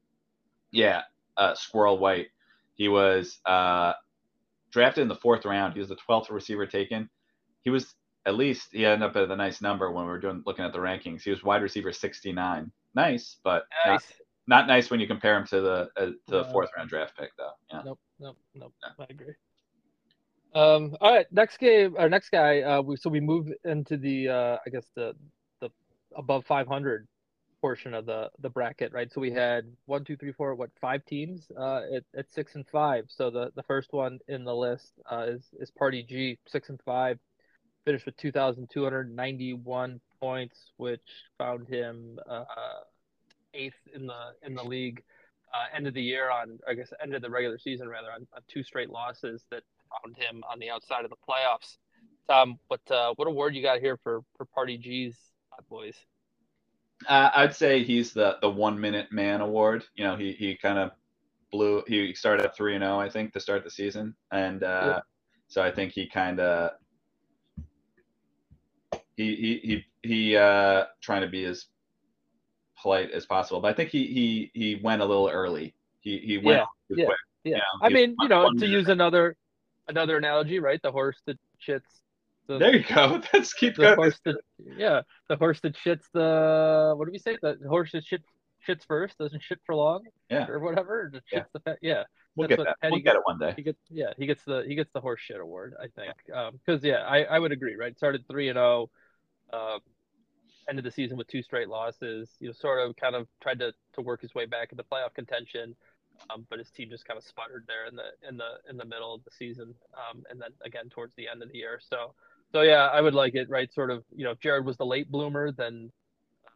yeah, uh, Squirrel White. He was uh, drafted in the fourth round. He was the 12th receiver taken. He was at least he ended up at a nice number when we were doing looking at the rankings. He was wide receiver 69. Nice, but not, Nice. not nice when you compare him to the uh, to the No. fourth round draft pick though. Yeah. Nope, nope, nope. Yeah. I agree. Um, all right, next game, our next guy. Uh, we so we move into the uh, I guess the the above 500 portion of the the bracket, right? So we had one, two, three, four, what five teams uh, at at six and five. So the the first one in the list uh, is is Party G, six and five, finished with 2,291 points, which found him uh, eighth in the in the league. Uh, end of the year on, I guess, end of the regular season rather on, on two straight losses that found him on the outside of the playoffs. Tom, what uh, what award you got here for for Party G's Hot boys? Uh, I'd say he's the the one minute man award. You know, he he kind of blew. He started at three and zero, I think, to start the season, and uh, Yeah. so I think he kind of he he he he uh, trying to be as polite as possible, but I think he he he went a little early. He he went Yeah, too yeah. quick. Yeah, Yeah, I mean, you know, to use another another analogy, right? The horse that shits the There you go. Let's keep the going. horse that yeah, the horse that shits the what do we say? The horse that shit shits first doesn't shit for long, Yeah. or whatever. Just Yeah. the. Yeah, We'll that's get that. Petty We'll get it one day. he gets yeah he gets the he gets the horse shit award I think because yeah I, I would agree right started three and zero, um, ended the season with two straight losses you know sort of kind of tried to to work his way back into playoff contention, um, but his team just kind of sputtered there in the in the in the middle of the season um, and then again towards the end of the year so so yeah I would like it right sort of you know if Jared was the late bloomer then uh,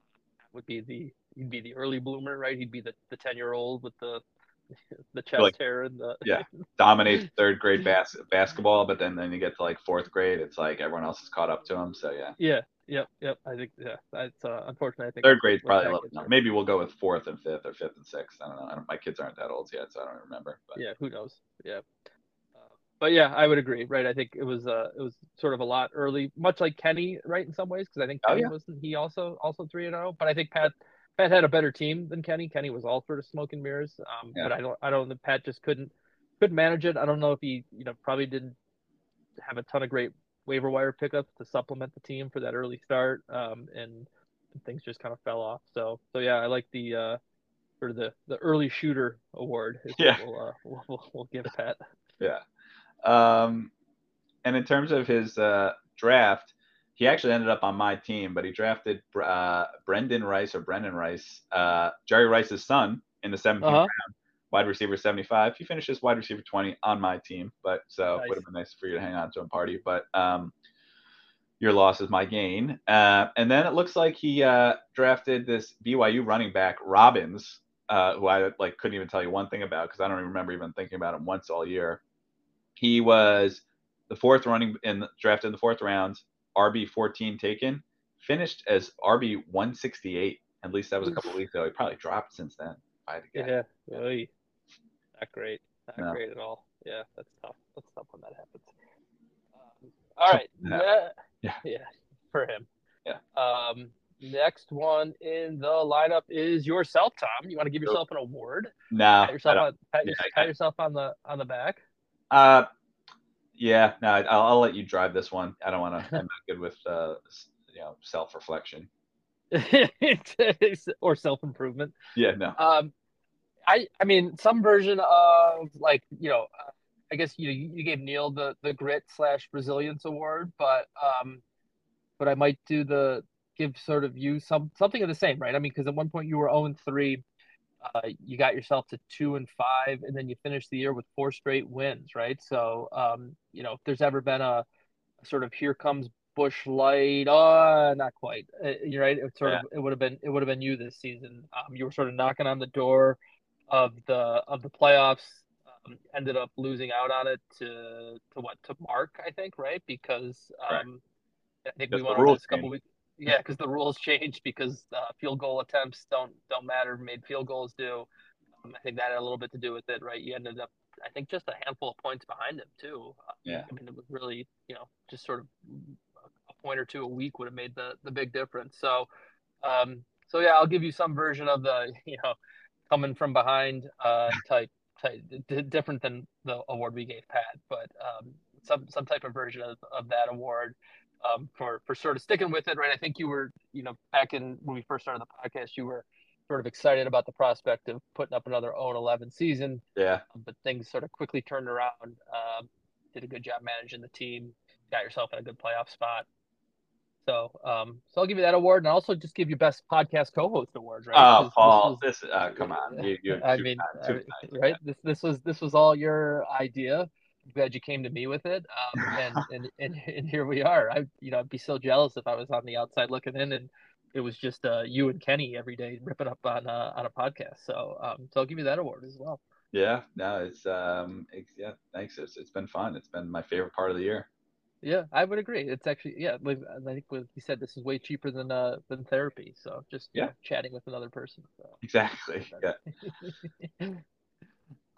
would be the he'd be the early bloomer right he'd be the the ten year old with the the chest Like- hair and the Yeah. Dominates third grade bas- basketball, but then then you get to like fourth grade, it's like everyone else is caught up to him. So yeah. Yeah, yep, yep. I think yeah, that's uh, unfortunate. I think Third grade's probably a little. No, maybe we'll go with fourth and fifth, or fifth and sixth. I don't know. I don't, my kids aren't that old yet, so I don't remember. But Yeah, who knows? Yeah, but yeah, I would agree. Right, I think it was uh, it was sort of a lot early, much like Kenny, right, in some ways, because I think Oh, yeah. wasn't he also also three and zero, but I think Pat Pat had a better team than Kenny. Kenny was all sort of smoke and mirrors. Um, Yeah. but I don't I don't think Pat just couldn't couldn't manage it. I don't know if he you know probably didn't have a ton of great waiver wire pickups to supplement the team for that early start. Um, and things just kind of fell off. So so yeah, I like the uh sort of the the early shooter award. Is Yeah. what we'll, uh, we'll, we'll we'll give Pat. yeah. Um, and in terms of his uh, draft, he actually ended up on my team, but he drafted uh, Brenden Rice or Brenden Rice, uh, Jerry Rice's son, in the 17th Uh-huh. round. Wide receiver 75. He finishes wide receiver 20 on my team, but so Nice. would have been nice for you to hang on to him, party. But um, your loss is my gain. Uh, and then it looks like he uh, drafted this BYU running back Robbins, uh, who I like couldn't even tell you one thing about because I don't even remember even thinking about him once all year. He was the fourth running in drafted in the fourth round, RB 14 taken, finished as RB 168. At least that was a couple weeks ago. He probably dropped since then. I had to guess. Yeah, oy. not great, not No. great at all. Yeah, that's tough. That's tough when that happens. Um, all right, Yeah. ne- Yeah. yeah, for him. Yeah. Um, next one in the lineup is yourself, Tom. You want to give yourself an award? No, Pat yourself on pat, yeah, your- pat yourself on the on the back. Uh, yeah, no, I'll, I'll let you drive this one. I don't want to. I'm not good with uh, you know, self reflection. or self improvement. Yeah, no. Um, I I mean some version of like you know, I guess you you gave Neil the the grit slash resilience award, but um, but I might do the give sort of you some something of the same, right? I mean, because at one point you were zero and three, uh, you got yourself to two and five, and then you finished the year with four straight wins, right? So um, you know, if there's ever been a, a sort of here comes Bush Light, uh, not quite. Uh, you're right. It sort of it would have been it would have been you this season. Um, you were sort of knocking on the door of the of the playoffs. Um, ended up losing out on it to to what to Mark, I think, right? Because Right. um, I think Because we went over this a couple weeks. Yeah, because the rules changed because uh, field goal attempts don't don't matter. Made field goals do. Um, I think that had a little bit to do with it, right? You ended up, I think, just a handful of points behind him too. Uh, Yeah. I mean, it was really, you know, just sort of a point or two a week would have made the the big difference. So, um, so yeah, I'll give you some version of the, you know, coming from behind uh, type type, d- different than the award we gave Pat, but um, some some type of version of, of that award um, for for sort of sticking with it, right? I think you were, you know, back in when we first started the podcast, you were sort of excited about the prospect of putting up another 0-11 season, Yeah. but things sort of quickly turned around. Um, did a good job managing the team, got yourself in a good playoff spot. So, um, so I'll give you that award, and I'll also just give you best podcast co-host award, right? Oh, this Paul, was- this, uh, come on. You, I mean, I right? yeah. This this was this was all your idea. Glad you came to me with it, um, and, and and and here we are. I you know I'd be so jealous if I was on the outside looking in and it was just uh, you and Kenny every day ripping up on uh, on a podcast. So um, so I'll give you that award as well. Yeah, no, it's um, it's, yeah, thanks. It's, it's been fun. It's been my favorite part of the year. Yeah, I would agree. It's actually yeah. like, I think what he said this is way cheaper than uh than therapy. So just Yeah. know, chatting with another person. So. Exactly. Yeah.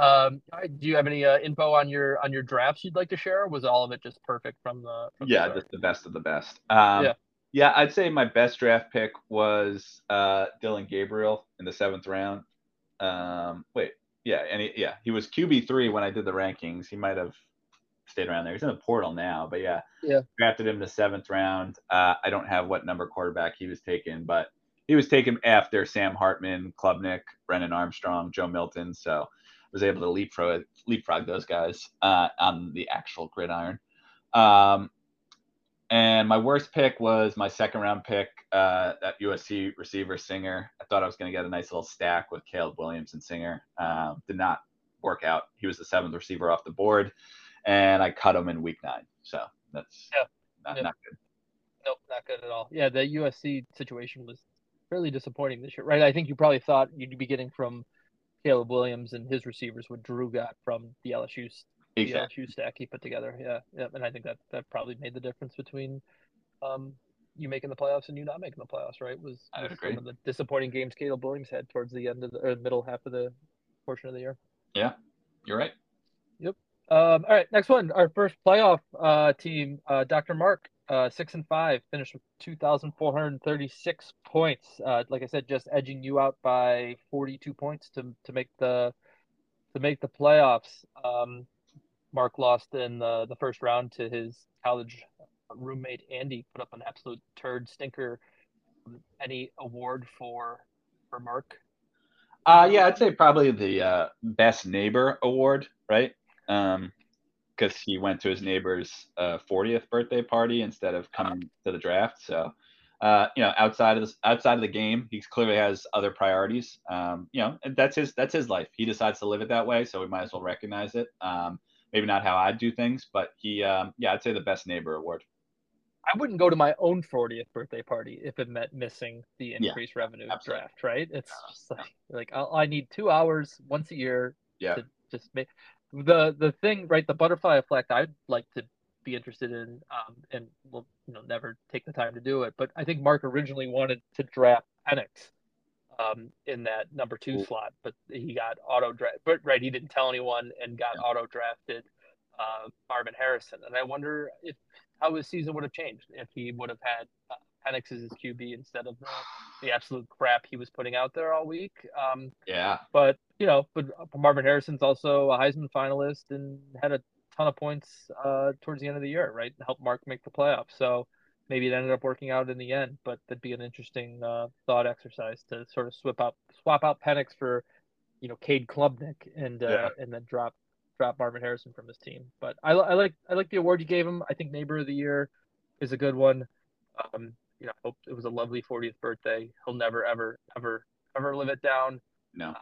um, do you have any uh, info on your on your drafts you'd like to share? Was all of it just perfect from the? From Yeah, start? just the best of the best. Um, Yeah. yeah. I'd say my best draft pick was uh, Dillon Gabriel in the seventh round. Um, wait, yeah, and he, yeah, he was QB three when I did the rankings. He might have stayed around there. He's in the portal now, but yeah, Yeah. drafted him the seventh round. Uh, I don't have what number quarterback he was taken, but he was taken after Sam Hartman, Klubnik, Brennan Armstrong, Joe Milton. So was able to leapfrog leapfrog those guys uh, on the actual gridiron. Um, and my worst pick was my second round pick, uh, that USC receiver Singer. I thought I was going to get a nice little stack with Caleb Williams and Singer. Um, did not work out. He was the seventh receiver off the board, and I cut him in week nine. So that's Yeah. not, Yeah. not good. Nope, not good at all. Yeah, the USC situation was fairly disappointing this year, right? I think you probably thought you'd be getting from Caleb Williams and his receivers what Drew got from the LSU s- the LSU stack he put together. Yeah, yeah, and I think that that probably made the difference between um you making the playoffs and you not making the playoffs, right? Was, I would was agree. some of the disappointing games Caleb Williams had towards the end of the or middle half of the portion of the year. Yeah, you're right. Yep. Um, all right, next one. Our first playoff uh, team, uh, Dr. Mark, uh, six and five, finished with 2,436 points. Uh, like I said, just edging you out by 42 points to to make the to make the playoffs. Um, Mark lost in the, the first round to his college roommate Andy. Put up an absolute turd stinker. Any award for for Mark? Uh, yeah, I'd say probably the uh, best neighbor award, right? Um, because he went to his neighbor's uh, 40th birthday party instead of coming to the draft. So, uh, you know, outside of this, outside of the game, he clearly has other priorities. Um, you know, and that's his that's his life. He decides to live it that way, so we might as well recognize it. Um, maybe not how I do things, but he, um, yeah, I'd say the best neighbor award. I wouldn't go to my own 40th birthday party if it meant missing the Yeah, increased revenue absolutely. draft, right? It's just like like I'll, I need two hours once a year Yeah. to just make the the thing right. The butterfly effect I'd like to be interested in, um, and will you know never take the time to do it. But I think Mark originally wanted to draft Penix, um, in that number two Ooh. slot, but he got auto draft. But right, he didn't tell anyone and got auto drafted uh, Marvin Harrison, and I wonder if how his season would have changed if he would have had uh, Penix is his QB instead of the, the absolute crap he was putting out there all week. Um, Yeah. but you know, but Marvin Harrison's also a Heisman finalist and had a ton of points uh, towards the end of the year, right? Helped Mark make the playoffs. So maybe it ended up working out in the end. But that'd be an interesting uh, thought exercise to sort of swap out swap out Penix for, you know, Cade Klubnik and uh, Yeah. and then drop drop Marvin Harrison from his team. But I, I like I like the award you gave him. I think Neighbor of the Year is a good one. Um, you know, I hope it was a lovely 40th birthday. He'll never ever ever ever live it down No.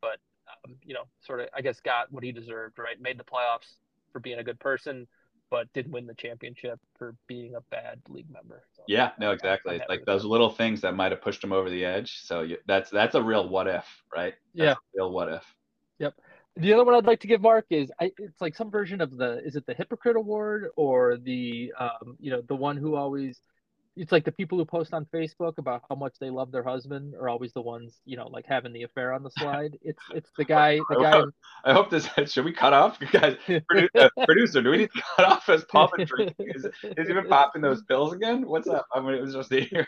but um, you know, sort of, I guess, got what he deserved. Right, made the playoffs for being a good person, but didn't win the championship for being a bad league member. So, Yeah, no, exactly. Like those little things that might have pushed him over the edge. So you, that's that's a real what if, right? That's Yeah. real what if. Yep. The other one I'd like to give Mark is I, it's like some version of the is it the hypocrite award or the um you know the one who always it's like the people who post on Facebook about how much they love their husband are always the ones you know like having the affair on the slide. It's it's the guy the guy. I hope this. Should we cut off, You guys? Produ- uh, producer, do we need to cut off as Paul? Is, is he been popping those pills again? What's up? I mean, it was just here.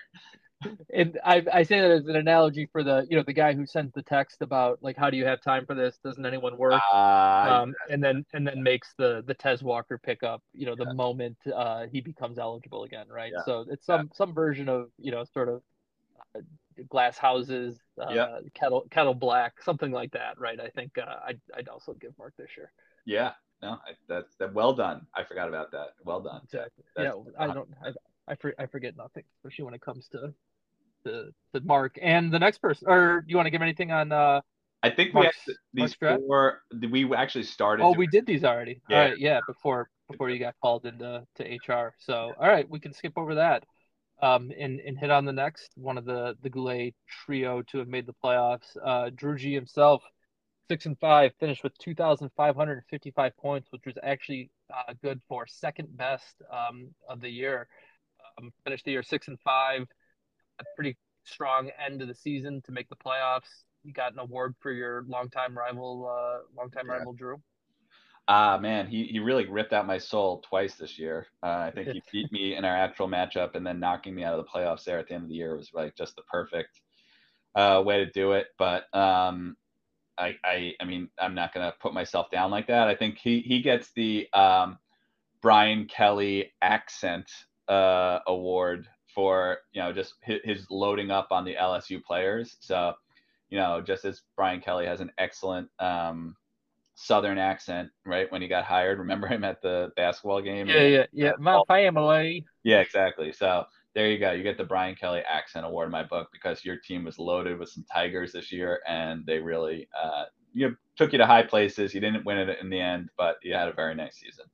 And I, I say that as an analogy for the you know the guy who sends the text about like how do you have time for this doesn't anyone work Uh, um, and then and then makes the the Tez Walker pickup you know the Yeah. moment uh, he becomes eligible again right Yeah. so it's some some version of you know sort of uh, glass houses uh, Yeah. kettle kettle black something like that right I think uh, I'd, I'd also give Mark this year yeah, no, I, that's that. Well done. I forgot about that. Well done. exactly That's- yeah I don't I, I, for, I forget nothing especially when it comes to to, to Mark and the next person or do you want to give anything on uh I think we Mark's- these Mark's four. We actually started. Oh, we did these already. Yeah. All right, yeah, before before you got called into to HR. So, all right, we can skip over that. Um, and and hit on the next one of the the Goulet trio to have made the playoffs. Uh, Drew G himself, six and five, finished with two thousand five hundred and fifty five points, which was actually uh, good for second best um of the year. Um, finished the year six and five, a pretty strong end of the season to make the playoffs. You got an award for your longtime rival, uh, longtime Yeah. rival Drew. Ah man, he he really ripped out my soul twice this year. Uh, I think he beat me in our actual matchup, and then knocking me out of the playoffs there at the end of the year was like just the perfect uh, way to do it. But um, I I I mean I'm not gonna put myself down like that. I think he he gets the um, Brian Kelly accent uh, award for you know just his, loading up on the LSU players. So you know just as Brian Kelly has an excellent um, southern accent right when he got hired remember him at the basketball game Yeah, yeah, yeah. My family. yeah exactly so there you go you get the brian kelly accent award in my book because your team was loaded with some tigers this year and they really uh, you know, took you to high places you didn't win it in the end but you had a very nice season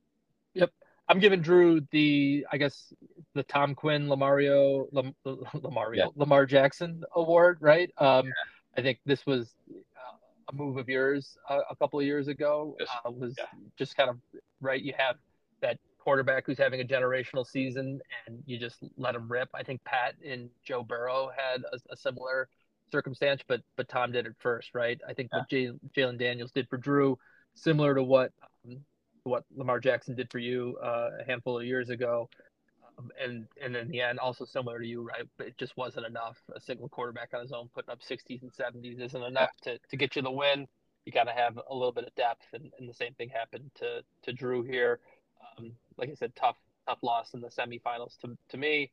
Yep. I'm giving Drew the, I guess, the Tom Quinn, Lamario, Lam, Lamario, Yeah. Lamar Jackson Award, right? Um, I think this was uh, a move of yours uh, a couple of years ago. Yes. Uh, was Yeah. just kind of right. You have that quarterback who's having a generational season, and you just let him rip. I think Pat and Joe Burrow had a, a similar circumstance, but but Tom did it first, right? I think what Jay, Jalen Daniels did for Drew, similar to what um, what Lamar Jackson did for you uh, a handful of years ago, and and in the end, also similar to you, right? But it just wasn't enough. A single quarterback on his own putting up 60s and 70s isn't enough to, to get you the win. You got to have a little bit of depth, and, and the same thing happened to to Drew here. Um, like I said, tough tough loss in the semifinals to to me.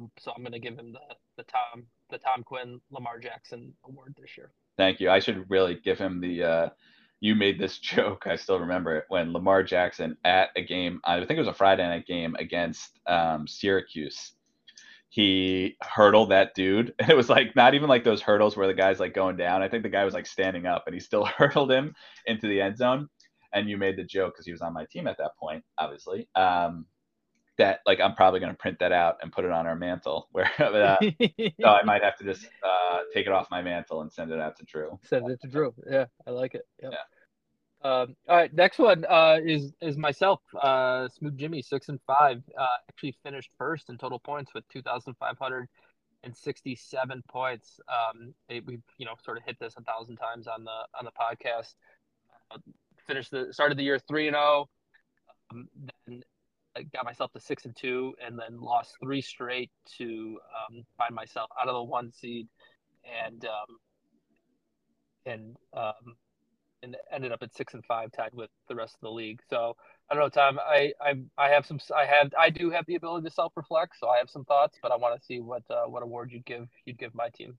Um, so I'm going to give him the the Tom the Tom Quinn Lamar Jackson award this year. thank you i should really give him the uh, you made this joke i still remember it when lamar jackson at a game i think it was a friday night game against um, syracuse he hurdled that dude. And it was like not even like those hurdles where the guy's like going down. I think the guy was like standing up and he still hurdled him into the end zone. And you made the joke because he was on my team at that point, obviously. Um, that like I'm probably gonna print that out and put it on our mantle. Where uh, so I might have to just uh, take it off my mantle and send it out to Drew. Send it to Drew. Yeah, I like it. Yep. Um, all right, next one uh, is is myself, uh, Smooth Jimmy, six and five. Uh, actually finished first in total points with two thousand five hundred and sixty-seven points. Um, it- we've you know sort of hit this a thousand times on the on the podcast. Uh, finished the started the year three and zero. Um, then got myself to six and two, and then lost three straight to um, find myself out of the one seed, and um, and um, and ended up at six and five, tied with the rest of the league. So I don't know, Tom. I I I have some. I have I do have the ability to self reflect, so I have some thoughts, but I want to see what uh, what award you'd give you'd give my team.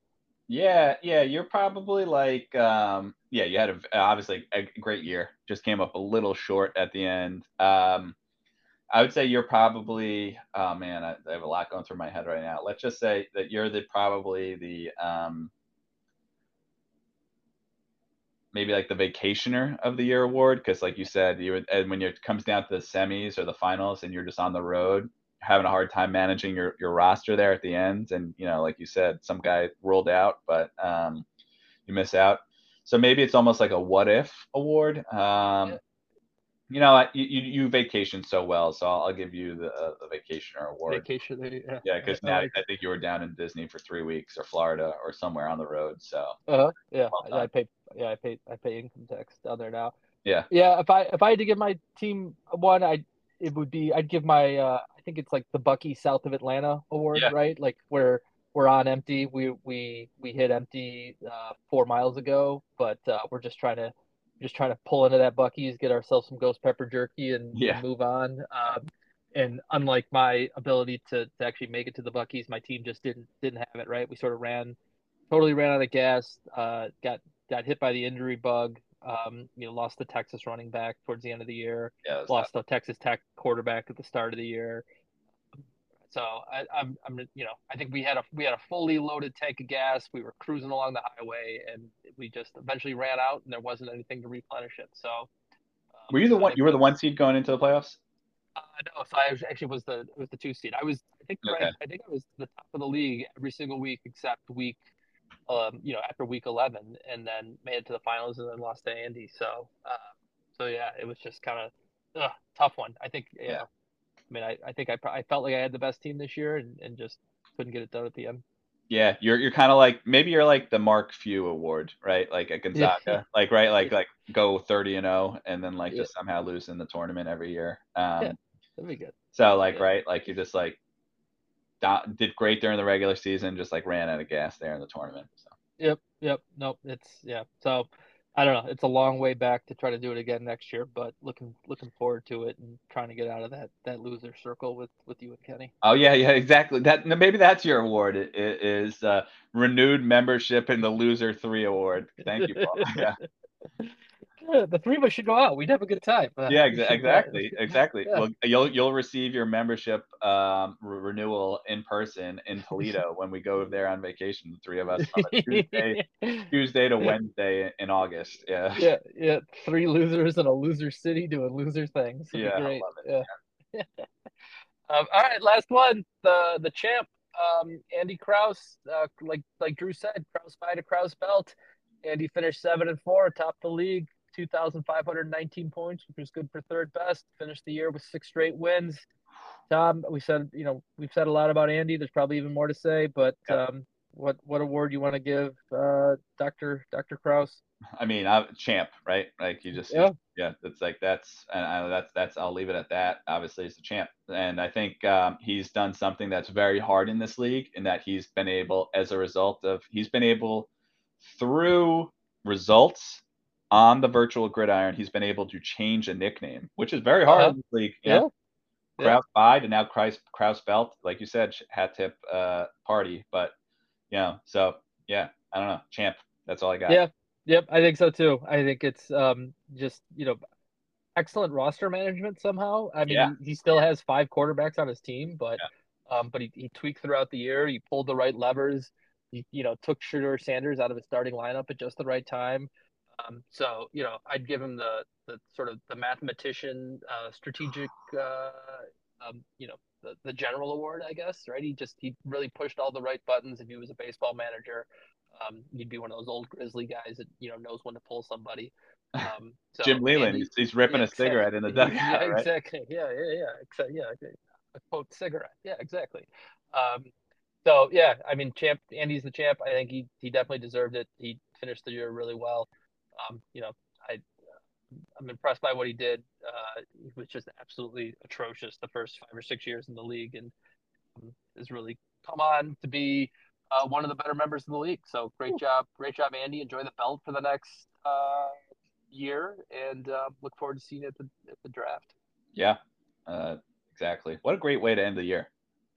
Yeah, yeah, you're probably like, um, yeah, you had a, obviously a great year. Just came up a little short at the end. Um, I would say you're probably, oh man, I, I have a lot going through my head right now. Let's just say that you're the probably the um, maybe like the vacationer of the year award because, like you said, you would, and when it comes down to the semis or the finals, and you're just on the road, having a hard time managing your your roster there at the end, and you know, like you said, some guy rolled out, but um, you miss out. So maybe it's almost like a what if award. Um, Yeah. You know, you, you you vacation so well, so I'll, I'll give you the, uh, the vacationer award. Vacation. Yeah. Yeah, because I now I think you were down in Disney for three weeks or Florida or somewhere on the road. So Uh-huh. yeah, Well. I pay. Yeah, I pay. I pay income tax down there now. Yeah. Yeah. If I if I had to give my team one, I it would be I'd give my uh I think it's like the Buc-ee South of Atlanta award, Yeah. right? Like where we're on empty. We we we hit empty uh, four miles ago, but uh, we're just trying to just trying to pull into that Buc-ee's, get ourselves some ghost pepper jerky, and, Yeah. and move on. Um, and unlike my ability to, to actually make it to the Buc-ee's, my team just didn't didn't have it right. We sort of ran, totally ran out of gas. Uh, got got hit by the injury bug. Um, you know, lost the Texas running back towards the end of the year. Yeah, Lost the Texas Tech quarterback at the start of the year. So I, I'm, I'm, you know, I think we had a we had a fully loaded tank of gas. We were cruising along the highway, and we just eventually ran out, and there wasn't anything to replenish it. So, um, Were you the one? You were the one seed going into the playoffs. Uh, no, so I was, actually was the was the two seed. I was, I think, right, I think I was the top of the league every single week except week, um, you know, after week eleven, and then made it to the finals, and then lost to Andy. So, uh, so yeah, it was just kind of tough one. I think, Yeah. know, I mean, I, I think I, I felt like I had the best team this year, and, and just couldn't get it done at the end. Yeah, you're you're kind of like maybe you're like the Mark Few Award, right? Like at Gonzaga, like right, like like go thirty and zero, and then like Yeah. just somehow lose in the tournament every year. Um, Yeah. That'd be good. so like Yeah. right, like you just like did great during the regular season, just like ran out of gas there in the tournament. So Yep, yep. Nope, it's yeah. So I don't know. It's a long way back to try to do it again next year, but looking looking forward to it and trying to get out of that that loser circle with with you and Kenny. oh yeah, yeah, exactly. That maybe that's your award. It, it is uh, renewed membership in the Loser Three Award. Thank you, Paul. yeah. Yeah, the three of us should go out. We'd have a good time. Uh, Yeah, exa- uh, exactly, exactly. Yeah. Well, you'll you'll receive your membership um, re- renewal in person in Toledo when we go there on vacation. The three of us Tuesday, Tuesday to Wednesday in August. Yeah, yeah, yeah. Three losers in a loser city doing loser things. It'd Yeah, I great. love it, Yeah. um, all right, last one. The the champ, um, Andy Kraus. Uh, like like Drew said, Kraus by a Kraus belt. Andy finished seven and four, atop the league, two thousand five hundred nineteen points, which was good for third best. Finished the year with six straight wins. Tom, we said you know we've said a lot about Andy. There's probably even more to say, but um, what what award you want to give uh, Doctor Doctor Kraus? I mean, I, champ, right? Like you just, Yeah. yeah. it's like that's, and I, that's that's. I'll leave it at that. Obviously, he's the champ, and I think um, he's done something that's very hard in this league, in that he's been able, as a result of, he's been able through results on the virtual gridiron, he's been able to change a nickname, which is very hard Uh-huh. in this league. Yeah. Yeah. Kraus Bide and now Kraus Kraus Belt, like you said, hat tip uh, party, but you know, so yeah, I don't know, champ. That's all I got. Yeah. Yep, I think so too. I think it's um just you know excellent roster management somehow. I mean, Yeah. he, still has five quarterbacks on his team, but um but he, he tweaked throughout the year. He pulled the right levers. He you know took Shedeur Sanders out of his starting lineup at just the right time. Um, so you know I'd give him the the sort of the mathematician, uh, strategic, uh, um, you know the, the general award, I guess. Right? He just he really pushed all the right buttons. If he was a baseball manager, um, he'd be one of those old grizzly guys that you know knows when to pull somebody. Um, so Jim Leyland, Andy- he's, ripping yeah, a cigarette in the dugout, Yeah, right? exactly. Yeah, yeah, yeah. Exactly. Yeah, okay. a quote cigarette. Yeah, exactly. Um, so yeah, I mean, champ. Andy's the champ. I think he he definitely deserved it. He finished the year really well. Um, you know, I I'm impressed by what he did. Uh, he was just absolutely atrocious the first five or six years in the league, and um, has really come on to be uh, one of the better members of the league. So great job, great job, Andy. Enjoy the belt for the next uh, year, and uh, look forward to seeing you at the at the draft. Yeah, uh, exactly. What a great way to end the year.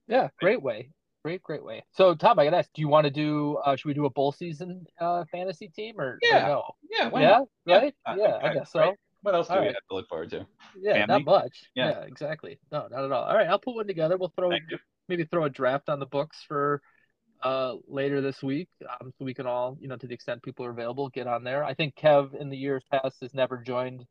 Yeah, great way. Great, great way. So, Tom, I gotta ask, do you want to do? Uh, should we do a bowl season uh, fantasy team or, or Yeah, no? Yeah, yeah, not? Yeah, right. uh, yeah, I okay, guess so. right. What else do All we right. have to look forward to? Yeah, Family? not much. Yeah. Yeah. exactly. No, not at all. All right, I'll put one together. We'll throw Thank you. maybe throw a draft on the books for uh later this week, um, so we can all, you know, to the extent people are available, get on there. I think Kev in the years past has never joined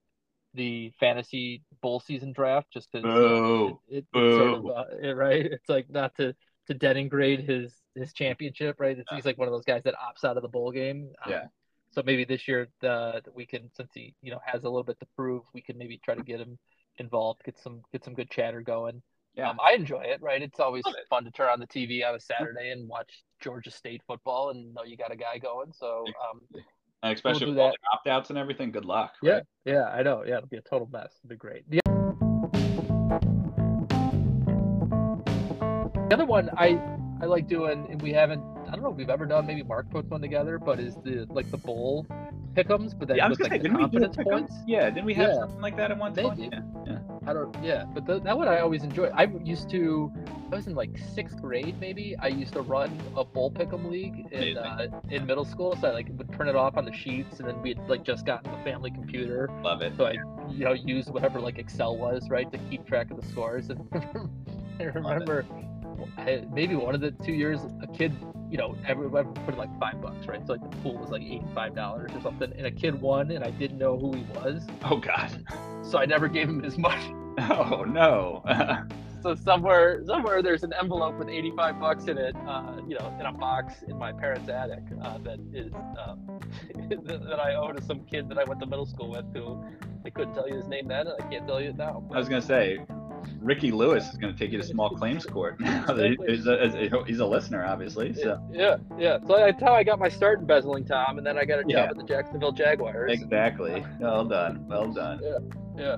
the fantasy bowl season draft just because Boo. it, it, sort of uh, it- right. It's like not to to denigrate his his championship, right? Yeah. He's like one of those guys that opts out of the bowl game. Um, Yeah. So maybe this year, the we can since he you know has a little bit to prove, we can maybe try to get him involved, get some get some good chatter going. Yeah. Um, I enjoy it, right? It's always it. fun to turn on the TV on a Saturday and watch Georgia State football and know you got a guy going. So um, And especially do with all the opt outs and everything, good luck. yeah, right? yeah, I know. Yeah, it'll be a total mess. It'll be great. The the other one, I I like doing, and we haven't. I don't know if we've ever done. Maybe Mark puts one together, but is the like the bowl pickums, but then Yeah, I was with gonna like say, the didn't we do confidence points. Yeah, didn't we have Yeah. something like that at one? Maybe. Yeah, yeah. I don't. Yeah, but the, that one I always enjoy. I used to. I was in like sixth grade, maybe. I used to run a bowl pick'em league in uh, in middle school. So I like would print it off on the sheets, and then we'd like just gotten the family computer. Love it. So I, you know, used whatever like Excel was, right, to keep track of the scores. And I remember I, maybe one of the two years, a kid, you know, everyone put in like five bucks, right? So like the pool was like eighty-five dollars or something, and a kid won, and I didn't know who he was, Oh God. so I never gave him his money. Oh no. So somewhere, somewhere there's an envelope with eighty-five bucks in it, uh, you know, in a box in my parents' attic uh, that is uh, that I owe to some kid that I went to middle school with, who I couldn't tell you his name then, and I can't tell you it now. I was gonna say, Ricky Lewis is gonna take you to small claims court. now that he- he's, a, he's a listener, obviously. So Yeah, yeah. So that's how I got my start in bezeling Tom, and then I got a job Yeah. at the Jacksonville Jaguars. exactly. Well done. Well done. Yeah.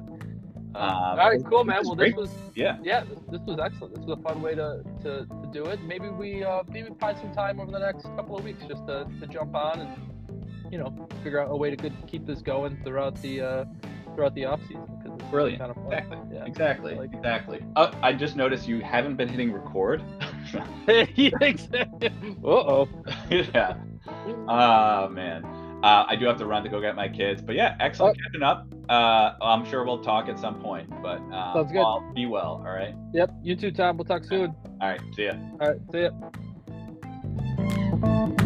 Um, All right, cool, man. this Well, great. this was Yeah. yeah, this, was excellent. This was a fun way to, to, to do it. Maybe we uh, maybe find some time over the next couple of weeks just to, to jump on and you know figure out a way to good, keep this going throughout the uh, throughout the off season Brilliant. kind of. Exactly. Yeah. Exactly. Like- exactly. Uh, I just noticed you haven't been hitting record. exactly. Uh oh. yeah. Oh man. Uh, I do have to run to go get my kids, but yeah, excellent catching up. Uh, I'm sure we'll talk at some point, but uh, Sounds good. I'll be well. All right. Yep. You too, Tom. We'll talk soon. All right. See ya. All right. See ya.